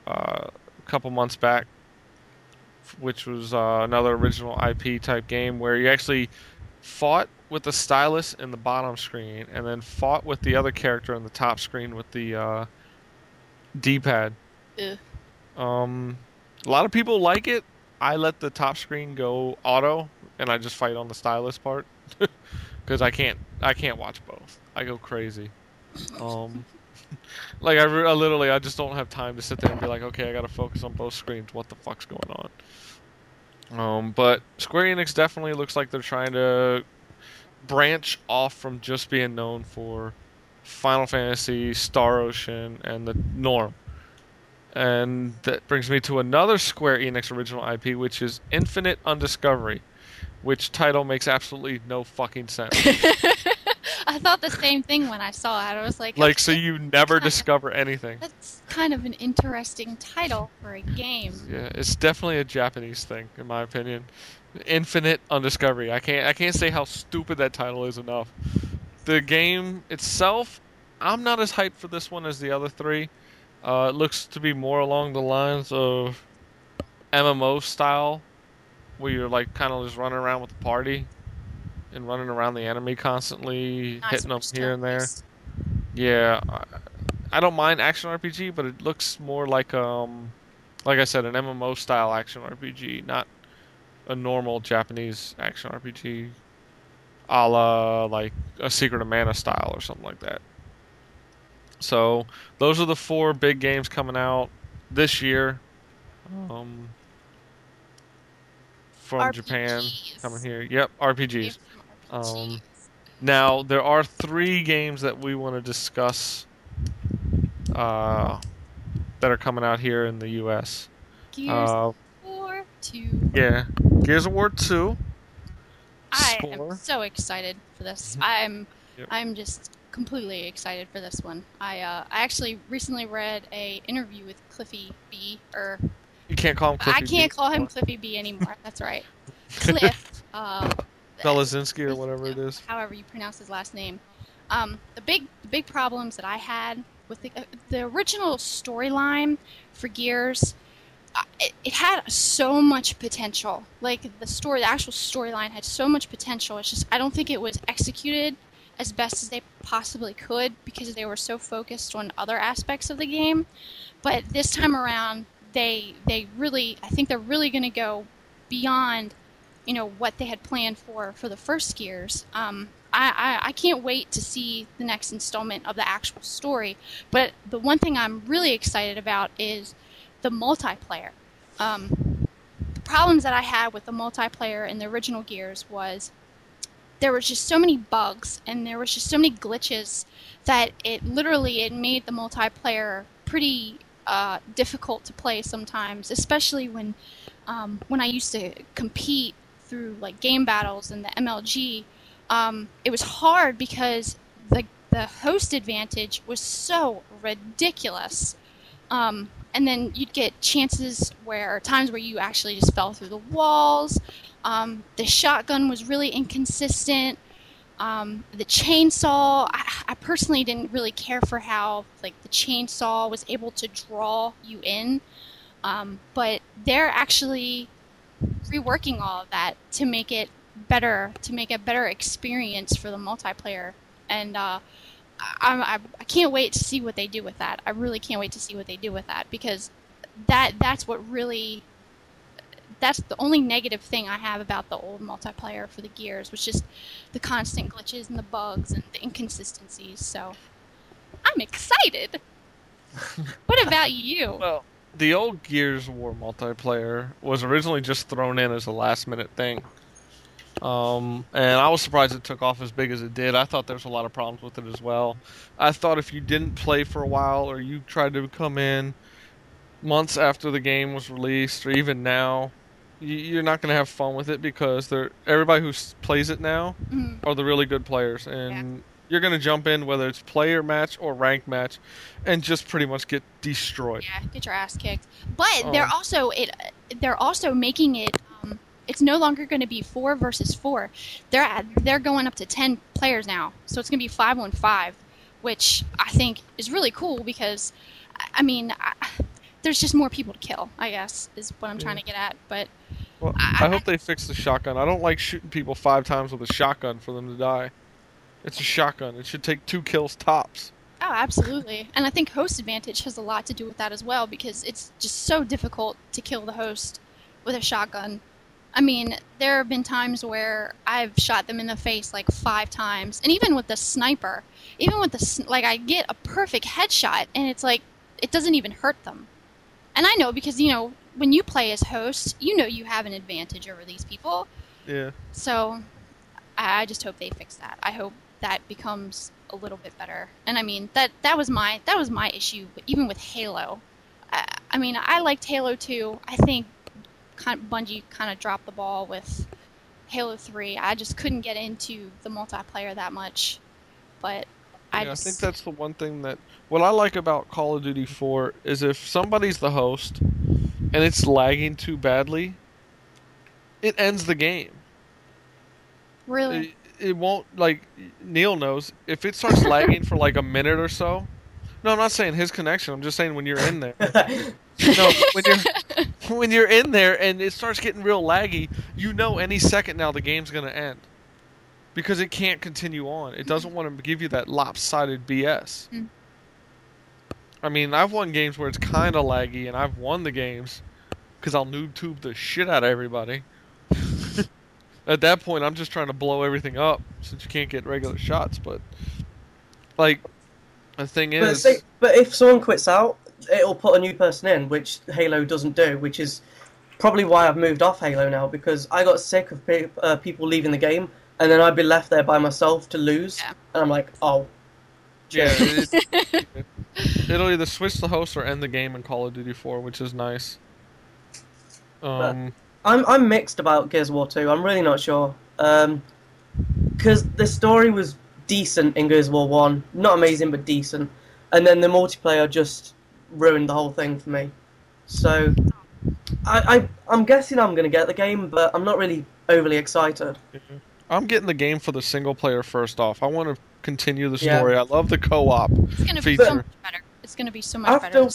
uh, a couple months back, which was uh, another original IP type game where you actually fought with the stylus in the bottom screen and then fought with the other character in the top screen with the uh, D-pad. Ugh. Um, a lot of people like it. I let the top screen go auto, and I just fight on the stylus part because I can't. I can't watch both. I go crazy. Um, like I, re- I literally, I just don't have time to sit there and be like, okay, I gotta focus on both screens. What the fuck's going on? Um, but Square Enix definitely looks like they're trying to branch off from just being known for Final Fantasy, Star Ocean, and the Norm. And that brings me to another Square Enix original IP, which is Infinite Undiscovery, which title makes absolutely no fucking sense. I thought the same thing when I saw it. I was like, like, so you never discover anything. That's kind of an interesting title for a game. Yeah, it's definitely a Japanese thing, in my opinion. Infinite Undiscovery. I can't I can't say how stupid that title is enough. The game itself, I'm not as hyped for this one as the other three. Uh, it looks to be more along the lines of MMO style, where you're like kind of just running around with the party and running around the enemy constantly, Not hitting so them here and there. Yeah, I, I don't mind action RPG, but it looks more like um, like I said, an MMO style action RPG, not a normal Japanese action RPG, a la like a Secret of Mana style or something like that. So those are the four big games coming out this year. Um, from Japan coming here. Yep, RPGs. Um, Now there are three games that we want to discuss uh, that are coming out here in the U.S. Gears Uh, War 2. yeah, Gears of War Two. I am so excited for this. Mhm. I'm Yep. I'm just completely excited for this one. I uh, I actually recently read a interview with Cliffy B or You can't call him. Cliffy I can't B call him. Cliffy B anymore. That's right. Cliff uh, Belazinski or whatever it is. however you pronounce his last name. Um, the big the big problems that I had with the uh, the original storyline for Gears, uh, it, it had so much potential. Like the story, the actual storyline had so much potential. It's just I don't think it was executed as best as they possibly could because they were so focused on other aspects of the game. But this time around, they they really I think they're really going to go beyond you know what they had planned for for the first Gears. Um, I, I I can't wait to see the next installment of the actual story. But the one thing I'm really excited about is the multiplayer. Um, the problems that I had with the multiplayer in the original Gears was there was just so many bugs and there was just so many glitches that it literally it made the multiplayer pretty uh, difficult to play sometimes, especially when um, when I used to compete through like game battles and the MLG. Um, it was hard because the the host advantage was so ridiculous. Um, and then you'd get chances where times where you actually just fell through the walls. Um, the shotgun was really inconsistent. Um, the chainsaw, I, I personally didn't really care for how like the chainsaw was able to draw you in, um, but they're actually reworking all of that to make it better, to make a better experience for the multiplayer. And uh, I, I, I can't wait to see what they do with that. I really can't wait to see what they do with that because that that's what really that's the only negative thing I have about the old multiplayer for the Gears was just the constant glitches and the bugs and the inconsistencies. So I'm excited. what about you? Well, the old Gears War multiplayer was originally just thrown in as a last minute thing. Um, and I was surprised it took off as big as it did. I thought there was a lot of problems with it as well. I thought if you didn't play for a while or you tried to come in months after the game was released or even now, you- you're not going to have fun with it because they're, everybody who plays it now Mm, are the really good players. And you're going to jump in whether it's player match or rank match and just pretty much get destroyed. yeah, get your ass kicked. But they're Um, also it. They're also making it. It's no longer going to be four versus four. They're at, they're going up to ten players now, so it's going to be five on five, which I think is really cool because, I- I mean, I, there's just more people to kill. I guess is what I'm trying to get at. But Well, I- I hope they fix the shotgun. I don't like shooting people five times with a shotgun for them to die. It's a shotgun. It should take two kills tops. Oh, absolutely. And I think host advantage has a lot to do with that as well because it's just so difficult to kill the host with a shotgun. I mean, there have been times where I've shot them in the face like five times, and even with the sniper, even with the like, I get a perfect headshot, and it's like it doesn't even hurt them. And I know because you know when you play as host, you know you have an advantage over these people. Yeah. So I just hope they fix that. I hope that becomes a little bit better. And I mean that that was my that was my issue even with Halo. I, I mean I liked Halo 2. I think kind of, Bungie kind of dropped the ball with Halo 3. I just couldn't get into the multiplayer that much. But I Yeah, I just think that's the one thing that what I like about Call of Duty 4 is if somebody's the host and it's lagging too badly, it ends the game. really It, it won't like Neil knows if it starts lagging for like a minute or so, No, I'm not saying his connection. I'm just saying when you're in there. no, when you're when you're in there and it starts getting real laggy, you know any second now the game's gonna end because it can't continue on. It doesn't want to give you that lopsided BS. Mm. I mean, I've won games where it's kind of laggy, and I've won the games because I'll noob tube the shit out of everybody. At that point, I'm just trying to blow everything up since you can't get regular shots. But like, the thing But, is, see, but if someone quits out, it'll put a new person in, which Halo doesn't do, which is probably why I've moved off Halo now because I got sick of pe- uh, people leaving the game, and then I'd be left there by myself to lose, Yeah. and I'm like, oh, yeah, it, it'll either switch the host or end the game in Call of Duty 4, which is nice. Um, I'm I'm mixed about Gears of War 2. I'm really not sure. Um 'cause because the story was decent in Gears of War 1, not amazing but decent, and then the multiplayer just ruined the whole thing for me. So I, I I'm guessing I'm gonna get the game, but I'm not really overly excited. I'm getting the game for the single player first off. I want to continue the Yeah. story. I love the co-op. It's gonna be so much better. It's gonna be so much After- better.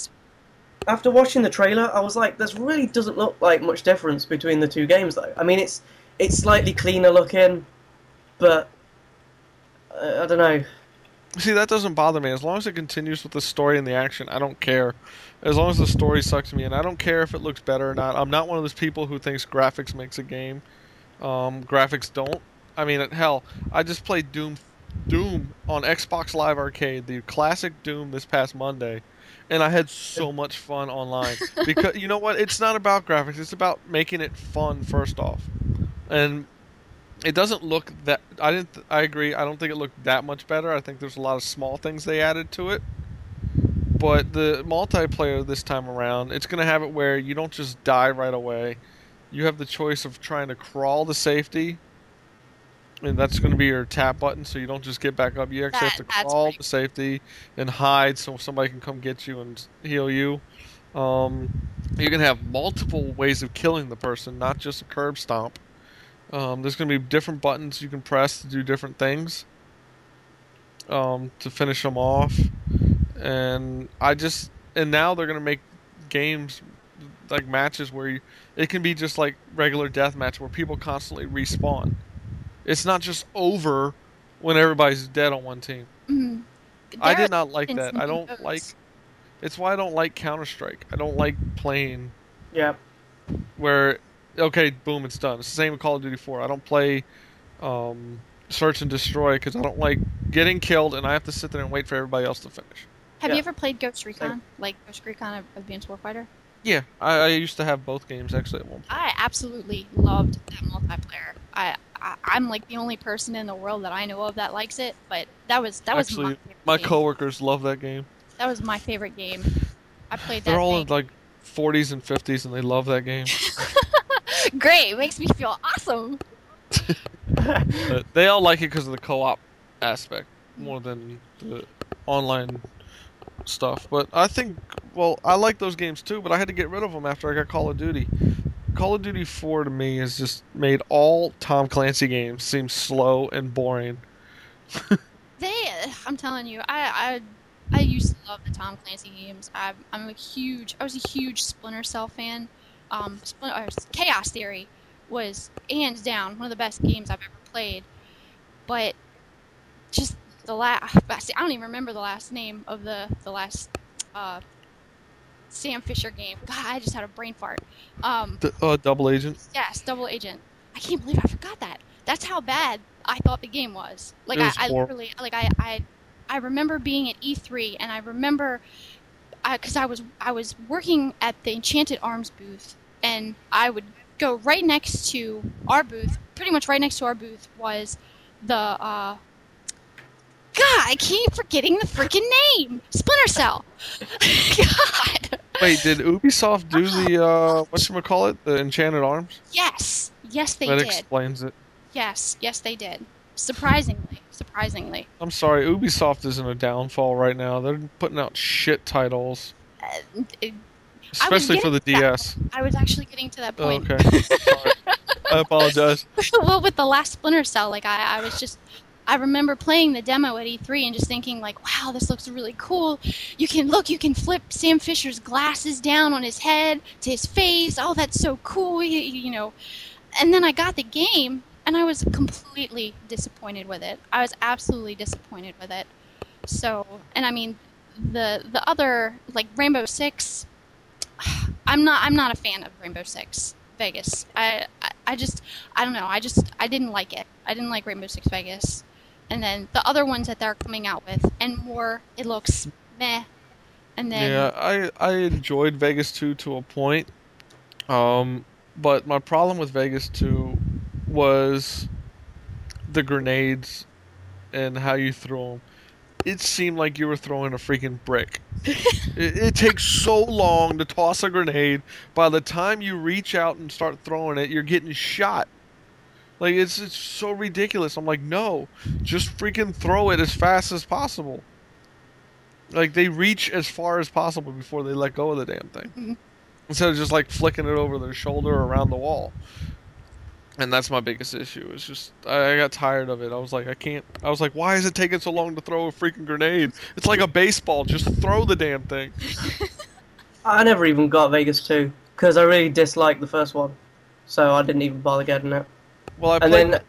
After watching the trailer, I was like, "This really doesn't look like much difference between the two games, though." I mean, it's it's slightly cleaner looking, but uh, I don't know. See, that doesn't bother me. As long as it continues with the story and the action, I don't care. As long as the story sucks me in, I don't care if it looks better or not. I'm not one of those people who thinks graphics makes a game. Um, graphics don't. I mean, hell, I just played Doom, Doom on Xbox Live Arcade, the classic Doom, this past Monday, and I had so much fun online. because you know what? It's not about graphics. It's about making it fun. First off, and it doesn't look that I didn't I agree I don't think it looked that much better. I think there's a lot of small things they added to it. But the multiplayer this time around, it's going to have it where you don't just die right away. You have the choice of trying to crawl to safety. And that's going to be your tap button, so you don't just get back up. You actually That- have to crawl right. to safety and hide so somebody can come get you and heal you. Um, you can have multiple ways of killing the person, not just a curb stomp. Um, there's going to be different buttons you can press to do different things um, to finish them off. And I just and now they're going to make games like matches where you, it can be just like regular deathmatch where people constantly respawn. It's not just over when everybody's dead on one team. Mhm. I did not like that. I don't good like. It's why I don't like Counter Strike. I don't like playing Yeah, where okay, boom, it's done. It's the same with Call of Duty 4. I don't play um, Search and Destroy because I don't like getting killed and I have to sit there and wait for everybody else to finish. Have Yeah. you ever played Ghost Recon? Like Ghost Recon Advanced Warfighter? Yeah, I, I used to have both games actually at one point. I absolutely loved that multiplayer. I, I I'm like the only person in the world that I know of that likes it, but that was that was Actually, my favorite My game. coworkers love that game. That was my favorite game. I played that. They're all thing. in like 40s and 50s and they love that game. Great, it makes me feel awesome. but they all like it because of the co-op aspect more than the online stuff. But I think, well, I like those games too. But I had to get rid of them after I got Call of Duty. Call of Duty 4 to me has just made all Tom Clancy games seem slow and boring. They, I'm telling you, I, I, I used to love the Tom Clancy games. I, I'm a huge, I was a huge Splinter Cell fan. Um, Chaos Theory was hands down one of the best games I've ever played. But just the last, I don't even remember the last name of the the last uh, Sam Fisher game. God, I just had a brain fart. Um, D- uh, Double Agent. Yes, Double Agent. I can't believe I forgot that. That's how bad I thought the game was. Like was I, I literally, like I, I, I remember being at E3, and I remember, because I was I was working at the Enchanted Arms booth, and I would go right next to our booth. Pretty much right next to our booth was the. uh God, I keep forgetting the freaking name. Splinter Cell. God. Wait, did Ubisoft do the uh, what call it? The Enchanted Arms? Yes, yes they that did. explains it. Yes, yes, they did. Surprisingly, surprisingly. I'm sorry, Ubisoft is in a downfall right now. They're putting out shit titles, Uh, especially for the that DS. I was actually getting to that Oh, point. okay. Sorry. I apologize. well, with the last Splinter Cell, like I, I was just, I remember playing the demo at E3 and just thinking like, wow, this looks really cool. You can look, you can flip Sam Fisher's glasses down on his head to his face. Oh, that's so cool. You, you know. And then I got the game and I was completely disappointed with it. I was absolutely disappointed with it. So, and I mean, the the other like Rainbow Six, I'm not I'm not a fan of Rainbow Six Vegas. I, I I just I don't know. I just I didn't like it. I didn't like Rainbow Six Vegas. And then the other ones that they're coming out with, and more, it looks meh. And then Yeah, I I enjoyed Vegas 2 to a point. Um, but my problem with Vegas 2 was the grenades and how you throw them. It seemed like you were throwing a freaking brick. it, it takes so long to toss a grenade. By the time you reach out and start throwing it, you're getting shot. Like it's it's so ridiculous. I'm like, no, just freaking throw it as fast as possible. Like they reach as far as possible before they let go of the damn thing, Mhm. instead of just like flicking it over their shoulder or around the wall. And that's my biggest issue. It's just I, I got tired of it. I was like, I can't. I was like, why is it taking so long to throw a freaking grenade? It's like a baseball. Just throw the damn thing. I never even got Vegas 2 because I really disliked the first one, so I didn't even bother getting it. Well, I And played. then,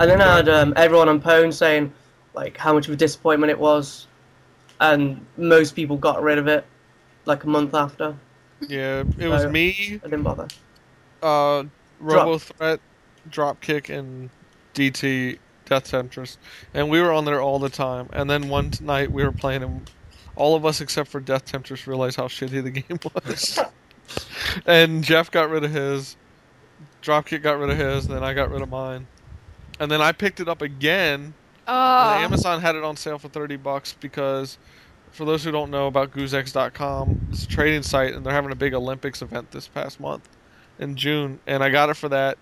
and then I had um, everyone on Pwn saying like how much of a disappointment it was, and most people got rid of it like a month after. yeah, it was me, I didn't bother. uh, Drop. Robo Dropkick, and DT Death Temptress, and we were on there all the time. And then one night we were playing, and all of us except for Death Temptress realized how shitty the game was. and Jeff got rid of his, Dropkick got rid of his, then I got rid of mine. And then I picked it up again. oh, And Amazon had it on sale for 30 bucks because, for those who don't know about goozex.com, it's a trading site and they're having a big Olympics event this past month in June. And I got it for that,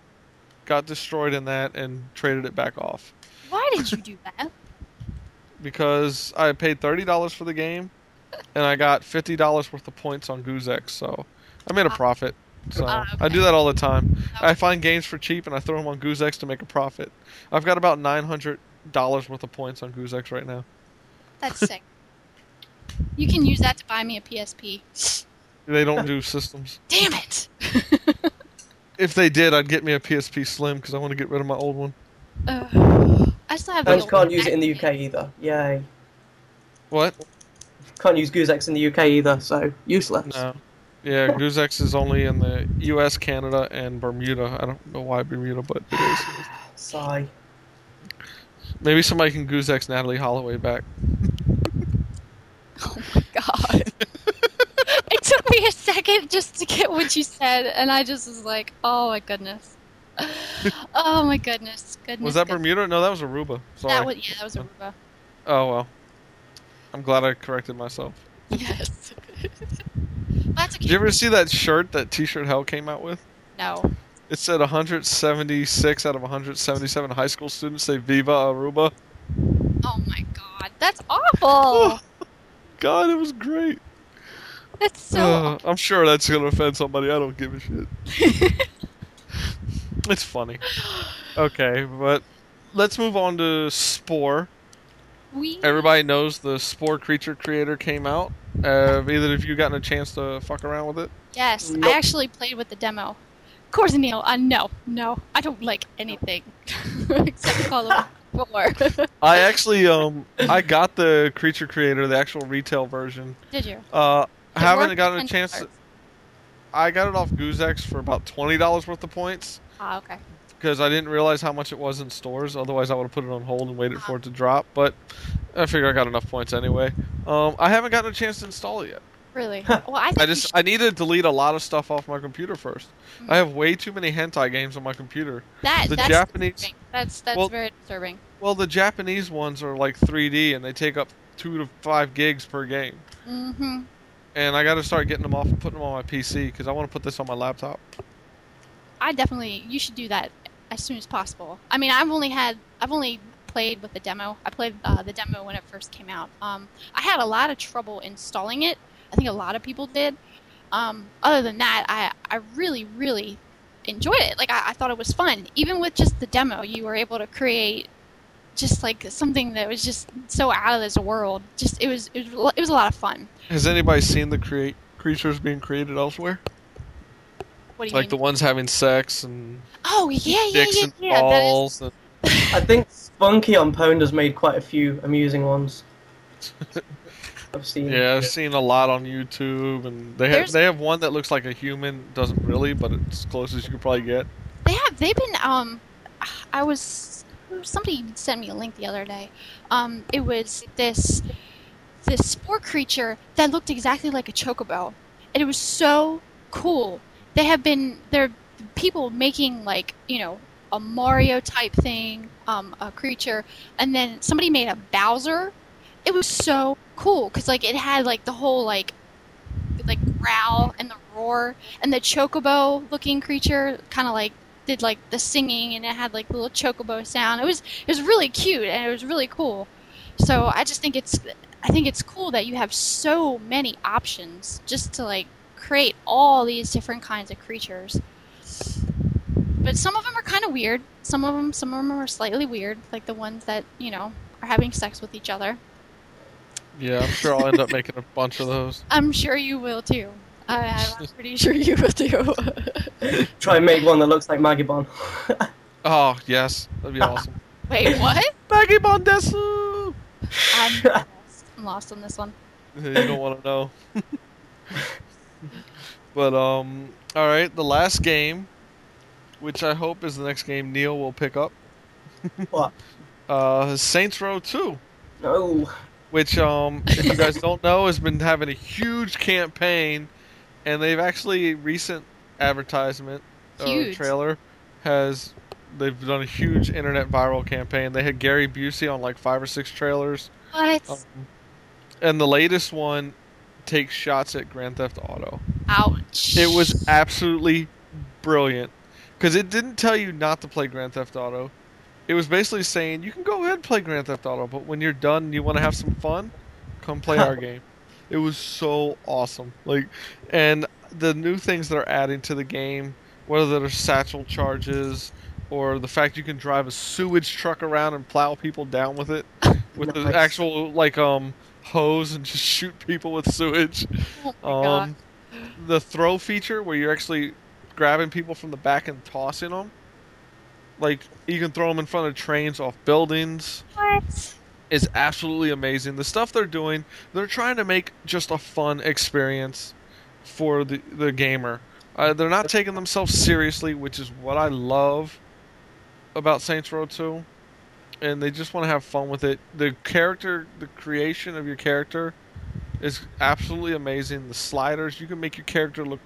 got destroyed in that, and traded it back off why did you do that? because I paid $30 for the game and I got $50 worth of points on Goozex, So I made a profit. So Ah, I do that all the time. Okay. I find games for cheap and I throw them on Goozex to make a profit. I've got about $900 worth of points on Goozex right now. That's sick. You can use that to buy me a PSP. They don't do systems. Damn it! If they did, I'd get me a PSP Slim because I want to get rid of my old one. Uh, I still have. the And old can't one. use it in the UK either. Yay. What? Can't use Goozex in the UK either, so useless. No. Yeah, Goozex is only in the U.S., Canada, and Bermuda. I don't know why Bermuda, but it is. Sigh. Maybe somebody can Goozex Natalee Holloway back. Oh my god. it took me a second just to get what you said, and I just was like, oh my goodness. Oh my goodness. Goodness. Was that goodness. Bermuda? No, that was Aruba. Sorry. That was, yeah, that was Aruba. Oh well. I'm glad I corrected myself. Yes. That's okay. Did you ever see that shirt that T-shirt Hell came out with? No. It said 176 out of 177 high school students say "Viva Aruba." Oh my god. That's awful. God, it was great. That's so. Uh, I'm sure that's gonna offend somebody. I don't give a shit. It's funny. Okay, but let's move on to Spore. we. Everybody knows the Spore creature creator came out. Uh, have either of you gotten a chance to fuck around with it? Yes, Nope. I actually played with the demo. Of course, Neil. Uh, no, no, I don't like anything except Call of Duty 4. I actually, um, I got the creature creator, the actual retail version. Did you? Uh, It haven't gotten a chance. To. I got it off Goozex for about twenty dollars worth of points Ah, okay. because I didn't realize how much it was in stores. Otherwise, I would have put it on hold and waited for it to drop. But I figure I got enough points anyway. Um, I haven't gotten a chance to install it yet. Really? Well, I, think I just I need to delete a lot of stuff off my computer first. I have way too many hentai games on my computer. that the that's Japanese- disturbing. That's that's Well- very disturbing. Well, the Japanese ones are like 3D and they take up two to five gigs per game. Mm-hmm. And I got to start getting them off and putting them on my PC because I want to put this on my laptop. I definitely you should do that as soon as possible. I mean, I've only had I've only played with the demo. I played uh, the demo when it first came out. Um, I had a lot of trouble installing it. I think a lot of people did. Um, other than that, I I really really enjoyed it. Like I, I thought it was fun. Even with just the demo, you were able to create just like something that was just so out of this world. Just it was it was, it was a lot of fun. Has anybody seen the create creatures being created elsewhere? What do you Like mean? the ones having sex and oh yeah yeah dicks yeah and yeah. Balls. and- I think Spunky on Ponder's made quite a few amusing ones. I've seen. Yeah, I've seen a lot on YouTube, and they have they have one that looks like a human. Doesn't really, but it's as close as you could probably get. They have. They've been. Um, I was. Somebody sent me a link the other day. Um, it was this this spore creature that looked exactly like a chocobo, and it was so cool. They have been there. People making like you know a Mario type thing, um, a creature, and then somebody made a Bowser. It was so cool because like it had like the whole like like growl and the roar and the chocobo looking creature kind of like did like the singing and it had like the little chocobo sound. It was it was really cute and it was really cool. So I just think it's I think it's cool that you have so many options just to like create all these different kinds of creatures. But some of them are kind of weird. Some of them some of them are slightly weird, like the ones that, you know, are having sex with each other. Yeah, I'm sure I'll end up making a bunch of those. I'm sure you will too. I, I'm pretty sure you will do. Try and make one that looks like Maggie Magibon. Oh yes, that'd be awesome. Wait, what? Maggie Bondesu. I'm lost. I'm lost on this one. You don't want to know. but um, all right, the last game, which I hope is the next game Neil will pick up. What? Uh, Saints Row Two. No. which um if you guys don't know has been having a huge campaign and they've actually recent advertisement uh, trailer has they've done a huge internet viral campaign they had gary busey on like five or six trailers What? um, and the latest one takes shots at grand theft auto Ouch. it was absolutely brilliant because it didn't tell you not to play Grand Theft Auto. It was basically saying you can go ahead and play Grand Theft Auto, but when you're done and you want to have some fun, come play our game. It was so awesome. Like, and the new things that are adding to the game, whether they're satchel charges or the fact you can drive a sewage truck around and plow people down with it, with the actual like um hose and just shoot people with sewage. Oh. Um, the throw feature where you're actually grabbing people from the back and tossing them. Like you can throw them in front of trains off buildings. What? Is absolutely amazing. The stuff they're doing, they're trying to make just a fun experience for the the gamer. Uh, they're not taking themselves seriously, which is what I love about Saints Row 2. And they just want to have fun with it. The character, the creation of your character is absolutely amazing. The sliders, you can make your character look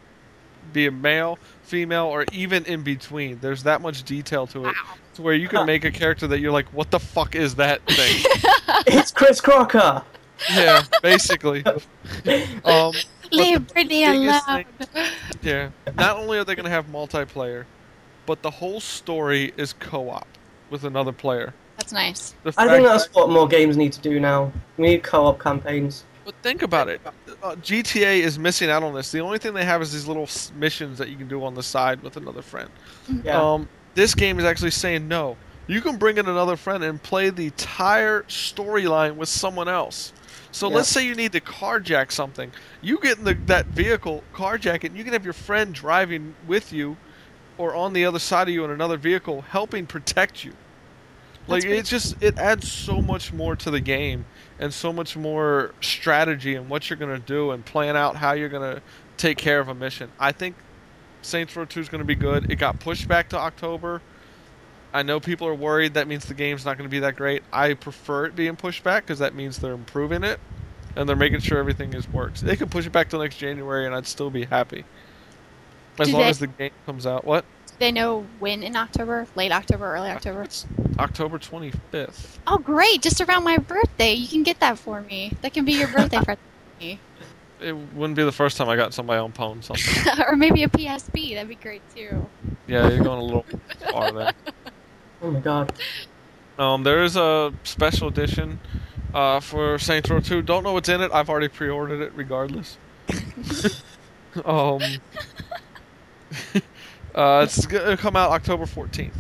be a male, female, or even in between. There's that much detail to it. Wow. To where you can make a character that you're like, what the fuck is that thing? it's Chris Crocker. yeah, basically. Um, Leave Britney biggest alone. yeah. Not only are they going to have multiplayer, but the whole story is co-op with another player. That's nice. I think that's what more games need to do now. We need co-op campaigns. But think about it. Uh, GTA is missing out on this. The only thing they have is these little missions that you can do on the side with another friend. Yeah. Um, this game is actually saying no. You can bring in another friend and play the entire storyline with someone else. So Yeah. let's say you need to carjack something. You get in the, that vehicle, carjack it, and you can have your friend driving with you or on the other side of you in another vehicle helping protect you. Like it just it adds so much more to the game and so much more strategy and what you're going to do and plan out how you're going to take care of a mission. I think Saints Row 2 is going to be good. It got pushed back to October. I know people are worried that means the game's not going to be that great. I prefer it being pushed back because that means they're improving it and they're making sure everything is works. They could push it back to next January and I'd still be happy. As Do long they- as the game comes out. What? Do they know when in October? Late October, early October? It's October 25th. Oh, great! Just around my birthday. You can get that for me. That can be your birthday present for me. It wouldn't be the first time I got somebody on Pwn something. or maybe a PSP. That'd be great too. Yeah, you're going a little far there. Oh my god. Um, there is a special edition uh, for Saints Row 2. Don't know what's in it. I've already pre-ordered it, regardless. um, uh, it's gonna come out October 14th.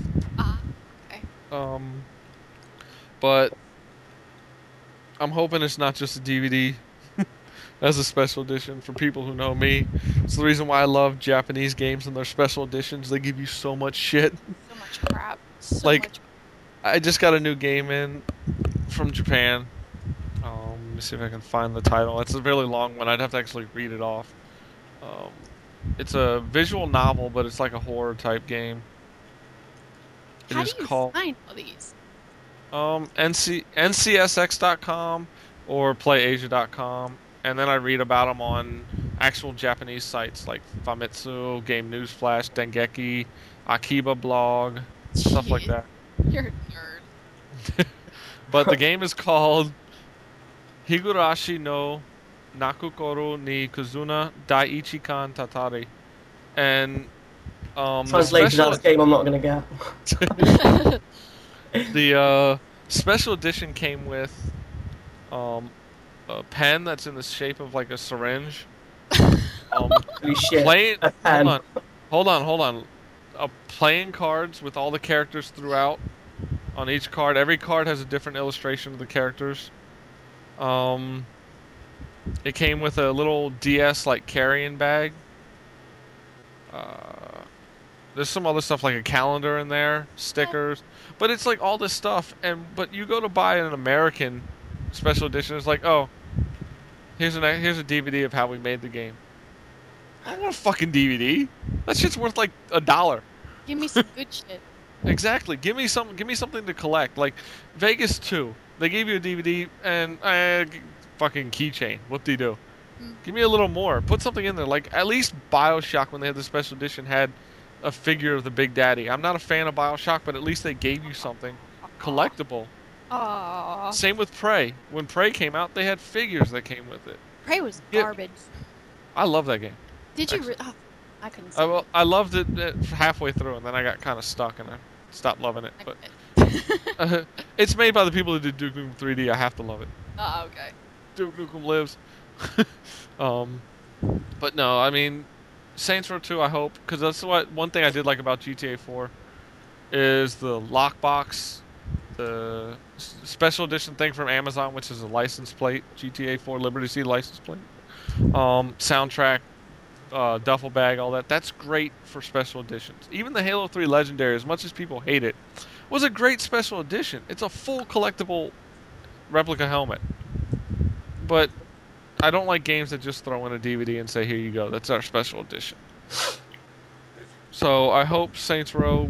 Okay. Um, but I'm hoping it's not just a DVD. As a special edition for people who know me, it's the reason why I love Japanese games and their special editions. They give you so much shit. So much crap. So Like- much. I just got a new game in from Japan. Um, let me see if I can find the title. It's a really long one. I'd have to actually read it off. Um, it's a visual novel, but it's like a horror type game. It How do you called find all these? um, NC, ncsx.com or playasia.com, and then I read about them on actual Japanese sites like Famitsu, Game News Flash, Dengeki, Akiba blog, stuff like that. You're a nerd. But the game is called Higurashi no Nakukoro ni Kizuna Daiichi-kan Tatari. And um, the Translated special, as game I'm not gonna get. the uh, special edition came with um, a pen that's in the shape of like a syringe. Um, Holy shit. playing, a hold pen. on, hold on, hold on. Uh, playing cards with all the characters throughout on each card. Every card has a different illustration of the characters. Um, it came with a little DS like carrying bag. Uh, there's some other stuff like a calendar in there, stickers, but it's like all this stuff. And but you go to buy an American special edition, it's like, oh, here's an here's a DVD of how we made the game. I don't want a fucking DVD. That shit's worth like a dollar. Give me some good shit. Exactly. Give me some. Give me something to collect. Like Vegas Two. They gave you a DVD and uh, g- fucking keychain. What do you do? Mm. Give me a little more. Put something in there. Like at least Bioshock when they had the special edition had a figure of the Big Daddy. I'm not a fan of Bioshock, but at least they gave you something collectible. Aww. Same with Prey. When Prey came out, they had figures that came with it. Prey was Yeah. garbage. I love that game. Did you? Re- oh, I couldn't. I, well, I loved it uh, halfway through, and then I got kind of stuck, and I stopped loving it. But couldn't. it's made by the people who did Duke Nukem 3D. I have to love it. oh, okay. Duke Nukem lives. um, but no, I mean, Saints Row 2. I hope because that's what one thing I did like about GTA 4 is the lockbox, the special edition thing from Amazon, which is a license plate, GTA 4 Liberty City license plate, um, soundtrack, uh, duffel bag, all that. That's great for special editions. Even the Halo 3 Legendary, as much as people hate it, was a great special edition. It's a full collectible replica helmet. But I don't like games that just throw in a DVD and say, "Here you go, that's our special edition." So I hope Saints Row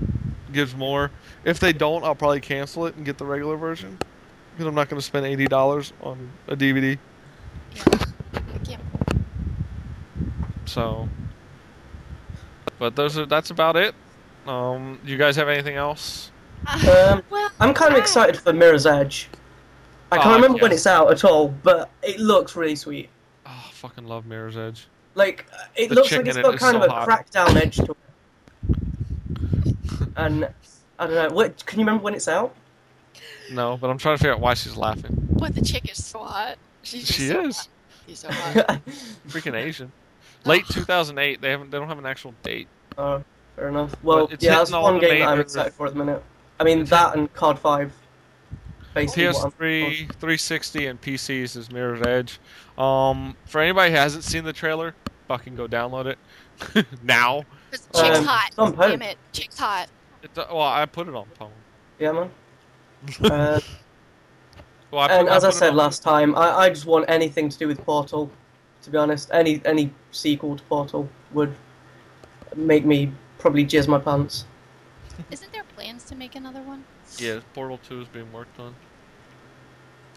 gives more. If they don't, I'll probably cancel it and get the regular version because I'm not going to spend eighty dollars on a DVD. Yeah. So, but those are that's about it. Um, you guys have anything else? Um, well, I'm kind of excited for Mirror's Edge. I can't oh, remember yeah. when it's out at all, but it looks really sweet. Oh, I fucking love Mirror's Edge. Like it the looks like it's got it kind so of a hot. crackdown edge to it. and I don't know. What can you remember when it's out? No, but I'm trying to figure out why she's laughing. What the chick is so hot. She's she so is. Hot. She's so hot. Freaking Asian. Late 2008. They haven't. They don't have an actual date. Oh, uh, fair enough. Well, yeah, that's one game that I'm excited for at the minute. I mean, that and COD 5. PS3, 360, and PCs is Mirror's Edge. Um, for anybody who hasn't seen the trailer, fucking go download it now. chick's Um, hot. some post. Damn it. Chick's hot. It, well, I put it on phone. Yeah, man. Uh, Well, I put, and as I said last time, I, I just want anything to do with Portal. To be honest, any any sequel to Portal would make me probably jizz my pants. Isn't there plans to make another one? yeah, Portal 2 is being worked on.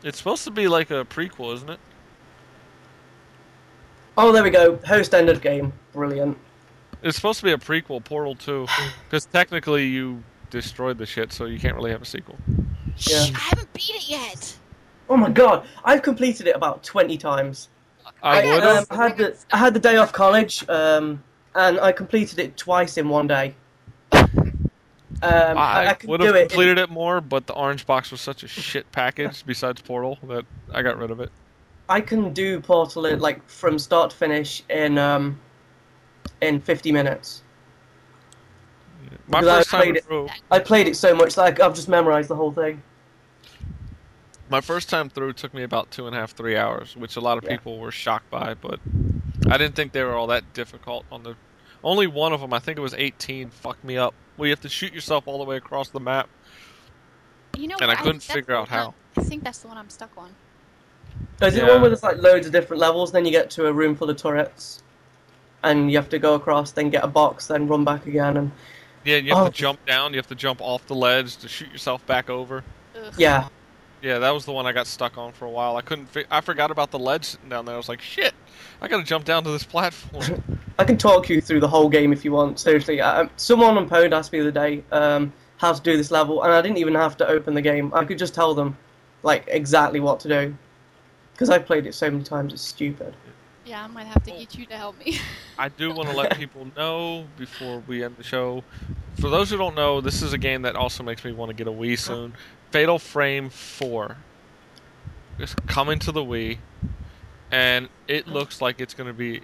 It's supposed to be like a prequel, isn't it? Oh, there we go. Host ended game. Brilliant. It's supposed to be a prequel, Portal 2, because technically you destroyed the shit, so you can't really have a sequel. Yeah. I haven't beat it yet. Oh my god, I've completed it about twenty times. I Okay, would um. I had the I had the day off college, um, and I completed it twice in one day. Um, I, I I could would have it. in- completed it more, but the orange box was such a shit package besides Portal that I got rid of it. I can do Portal in, like from start to finish in um, in fifty minutes. My Because I first time played it- I played it so much that I, I've just memorized the whole thing. My first time through took me about two and a half, three hours, which a lot of Yeah. people were shocked by, but I didn't think they were all that difficult. On the only one of them, I think it was 18, fucked me up. Where you have to shoot yourself all the way across the map, You know, and I what? couldn't that's figure out how. I think that's the one I'm stuck on. Is it one where there's like loads of different levels, then you get to a room full of turrets, and you have to go across, then get a box, then run back again, and Yeah, you have Oh. to jump down. You have to jump off the ledge to shoot yourself back over. Ugh. yeah, Yeah, that was the one I got stuck on for a while. I couldn't. Fi- I forgot about the ledge sitting down there. I was like, shit, I gotta jump down to this platform. I can talk you through the whole game if you want. Seriously, I, someone on Pwned asked me the other day um, how to do this level, and I didn't even have to open the game. I could just tell them like exactly what to do because I've played it so many times. It's stupid. Yeah, I might have to get you to help me. I do want to let people know before we end the show. For those who don't know, this is a game that also makes me want to get a Wii soon. Fatal Frame 4 is coming to the Wii, and it looks like it's going to be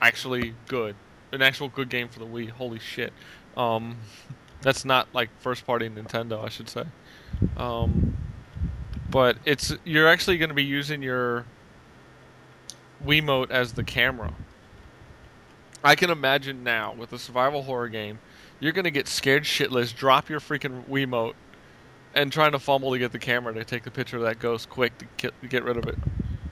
actually good. An actual good game for the Wii. Holy shit. Um, that's not like first party Nintendo, I should say. Um, but it's you're actually going to be using your Wiimote as the camera. I can imagine now with a survival horror game, you're gonna get scared shitless, drop your freaking Wiimote, and trying to fumble to get the camera to take the picture of that ghost quick to get, to get rid of it.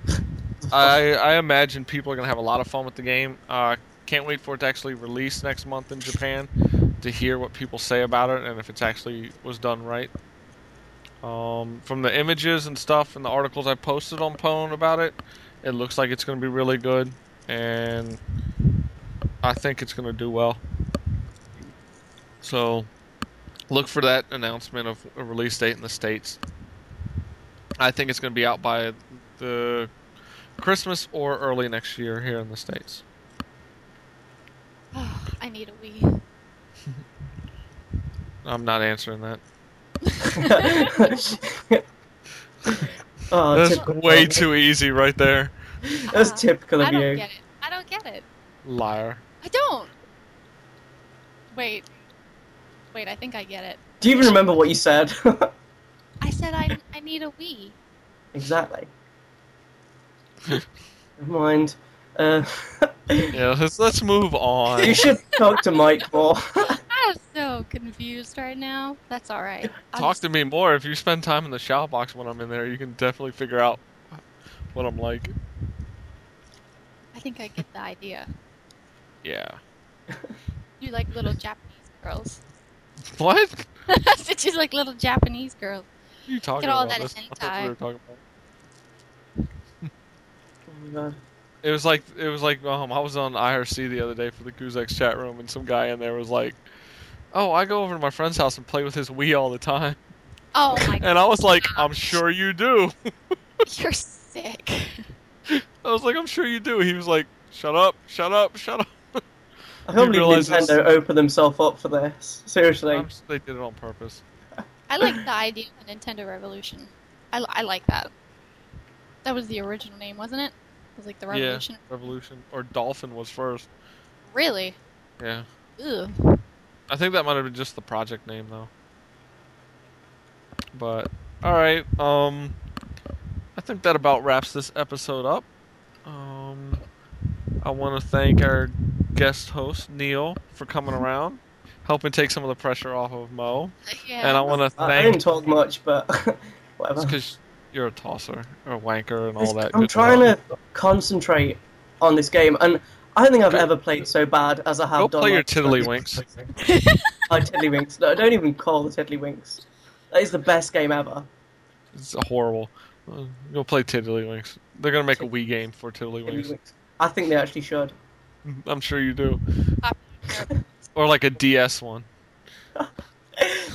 I I imagine people are gonna have a lot of fun with the game. Uh, can't wait for it to actually release next month in Japan to hear what people say about it and if it's actually was done right. Um, from the images and stuff and the articles I posted on Pwn about it, it looks like it's going to be really good, and I think it's going to do well. So, look for that announcement of a release date in the states. I think it's going to be out by the Christmas or early next year here in the states. Oh, I need a Wii. I'm not answering that. oh, That's typical way too easy right there. That's Uh, typical I of don't you. get it. I don't get it. Liar. I don't. Wait. Wait, I think I get it. Do you even remember what you said? I said I, I need a Wii. exactly. Never mind. Uh, Yeah, let's, let's move on. you should talk to Mike more. I'm so confused right now. That's alright. I'll Talk just- to me more. If you spend time in the shout box when I'm in there, you can definitely figure out what I'm like. I think I get the idea. Yeah. You like little Japanese girls. What? I said you like little Japanese girls. What are you talking all about? that That's not what we hentai. were talking about. Oh my God. It was like it was like um I was on IRC the other day for the Goozex chat room and some guy in there was like, "Oh, I go over to my friend's house and play with his Wii all the time," Oh my god, and I was like, "I'm sure you do." you're sick. I was like, "I'm sure you do." He was like, "Shut up, shut up, shut up." I can't believe realise it's- Nintendo opened themselves up for this. Seriously. I'm s- they did it on purpose. I like the idea of the Nintendo Revolution. I, I like that. That was the original name, wasn't it? It was like the Revolution. Yeah, Revolution or Dolphin was first. Really? Yeah, Ugh. I think that might have been just the project name though. But all right, um, I think that about wraps this episode up. Um, I want to thank our guest host Neil for coming around, helping take some of the pressure off of Mo, Yeah. and I want to I, I didn't talk much, but whatever. because you're a tosser or a wanker and all that. I'm trying to concentrate on this game, and I don't think I've ever played so bad as I have Go done. play your tiddlywinks. Oh, tiddlywinks. No, don't even call the tiddlywinks. That is the best game ever. It's horrible. Uh, Go play Tiddlywinks. They're gonna make a Wii game for Tiddlywinks. Tiddlywinks. I think they actually should. I'm sure you do. Or like a DS one.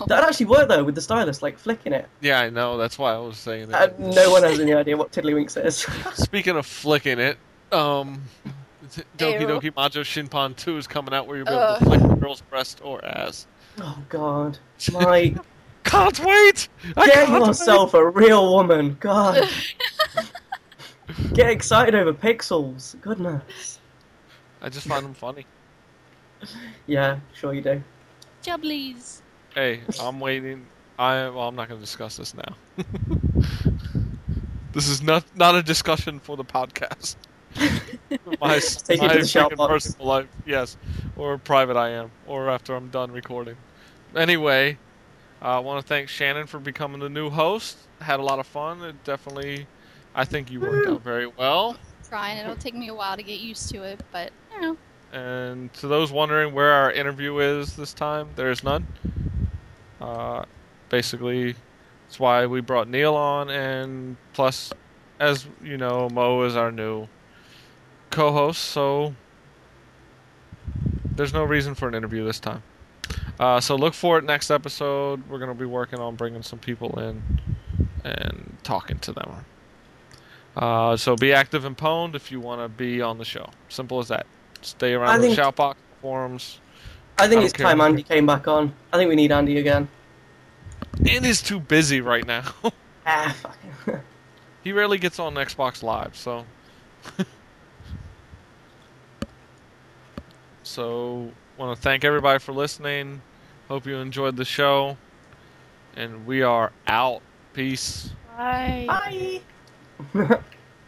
That actually worked though with the stylus, like flicking it. Yeah, I know. That's why I was saying And that. no one has any idea what tiddlywinks is. Speaking of flicking it, um, T- Doki Doki Majo Shinpan 2 is coming out where you'll be able Ugh. to flick a girl's breast or ass. oh god, Mike, Can't wait! I get can't yourself a real woman. God, get excited over pixels. Goodness. Wait. I just find them funny. Yeah, sure you do. Jubblies. Hey, I'm waiting. I well, I'm not going to discuss this now. This is not not a discussion for the podcast. my Take it my to the freaking personal life, yes, or private I am, or after I'm done recording. Anyway, I want to thank Shannon for becoming the new host. Had a lot of fun. It definitely, I think you worked out very well. Trying. It'll take me a while to get used to it, but And to those wondering where our interview is this time, there is none. Uh, basically, that's why we brought Neil on, and plus, as you know, Mo is our new co-host, so there's no reason for an interview this time. Uh, so look for it next episode. We're gonna be working on bringing some people in and talking to them. Uh, so be active and pwned if you want to be on the show. Simple as that. Stay I around the think- shoutbox forums. I think I it's time Andy came back on. I think we need Andy again. Andy's too busy right now. Ah, fucking. he rarely gets on Xbox Live, so. so, want to thank everybody for listening. Hope you enjoyed the show. And we are out. Peace. Bye. Bye.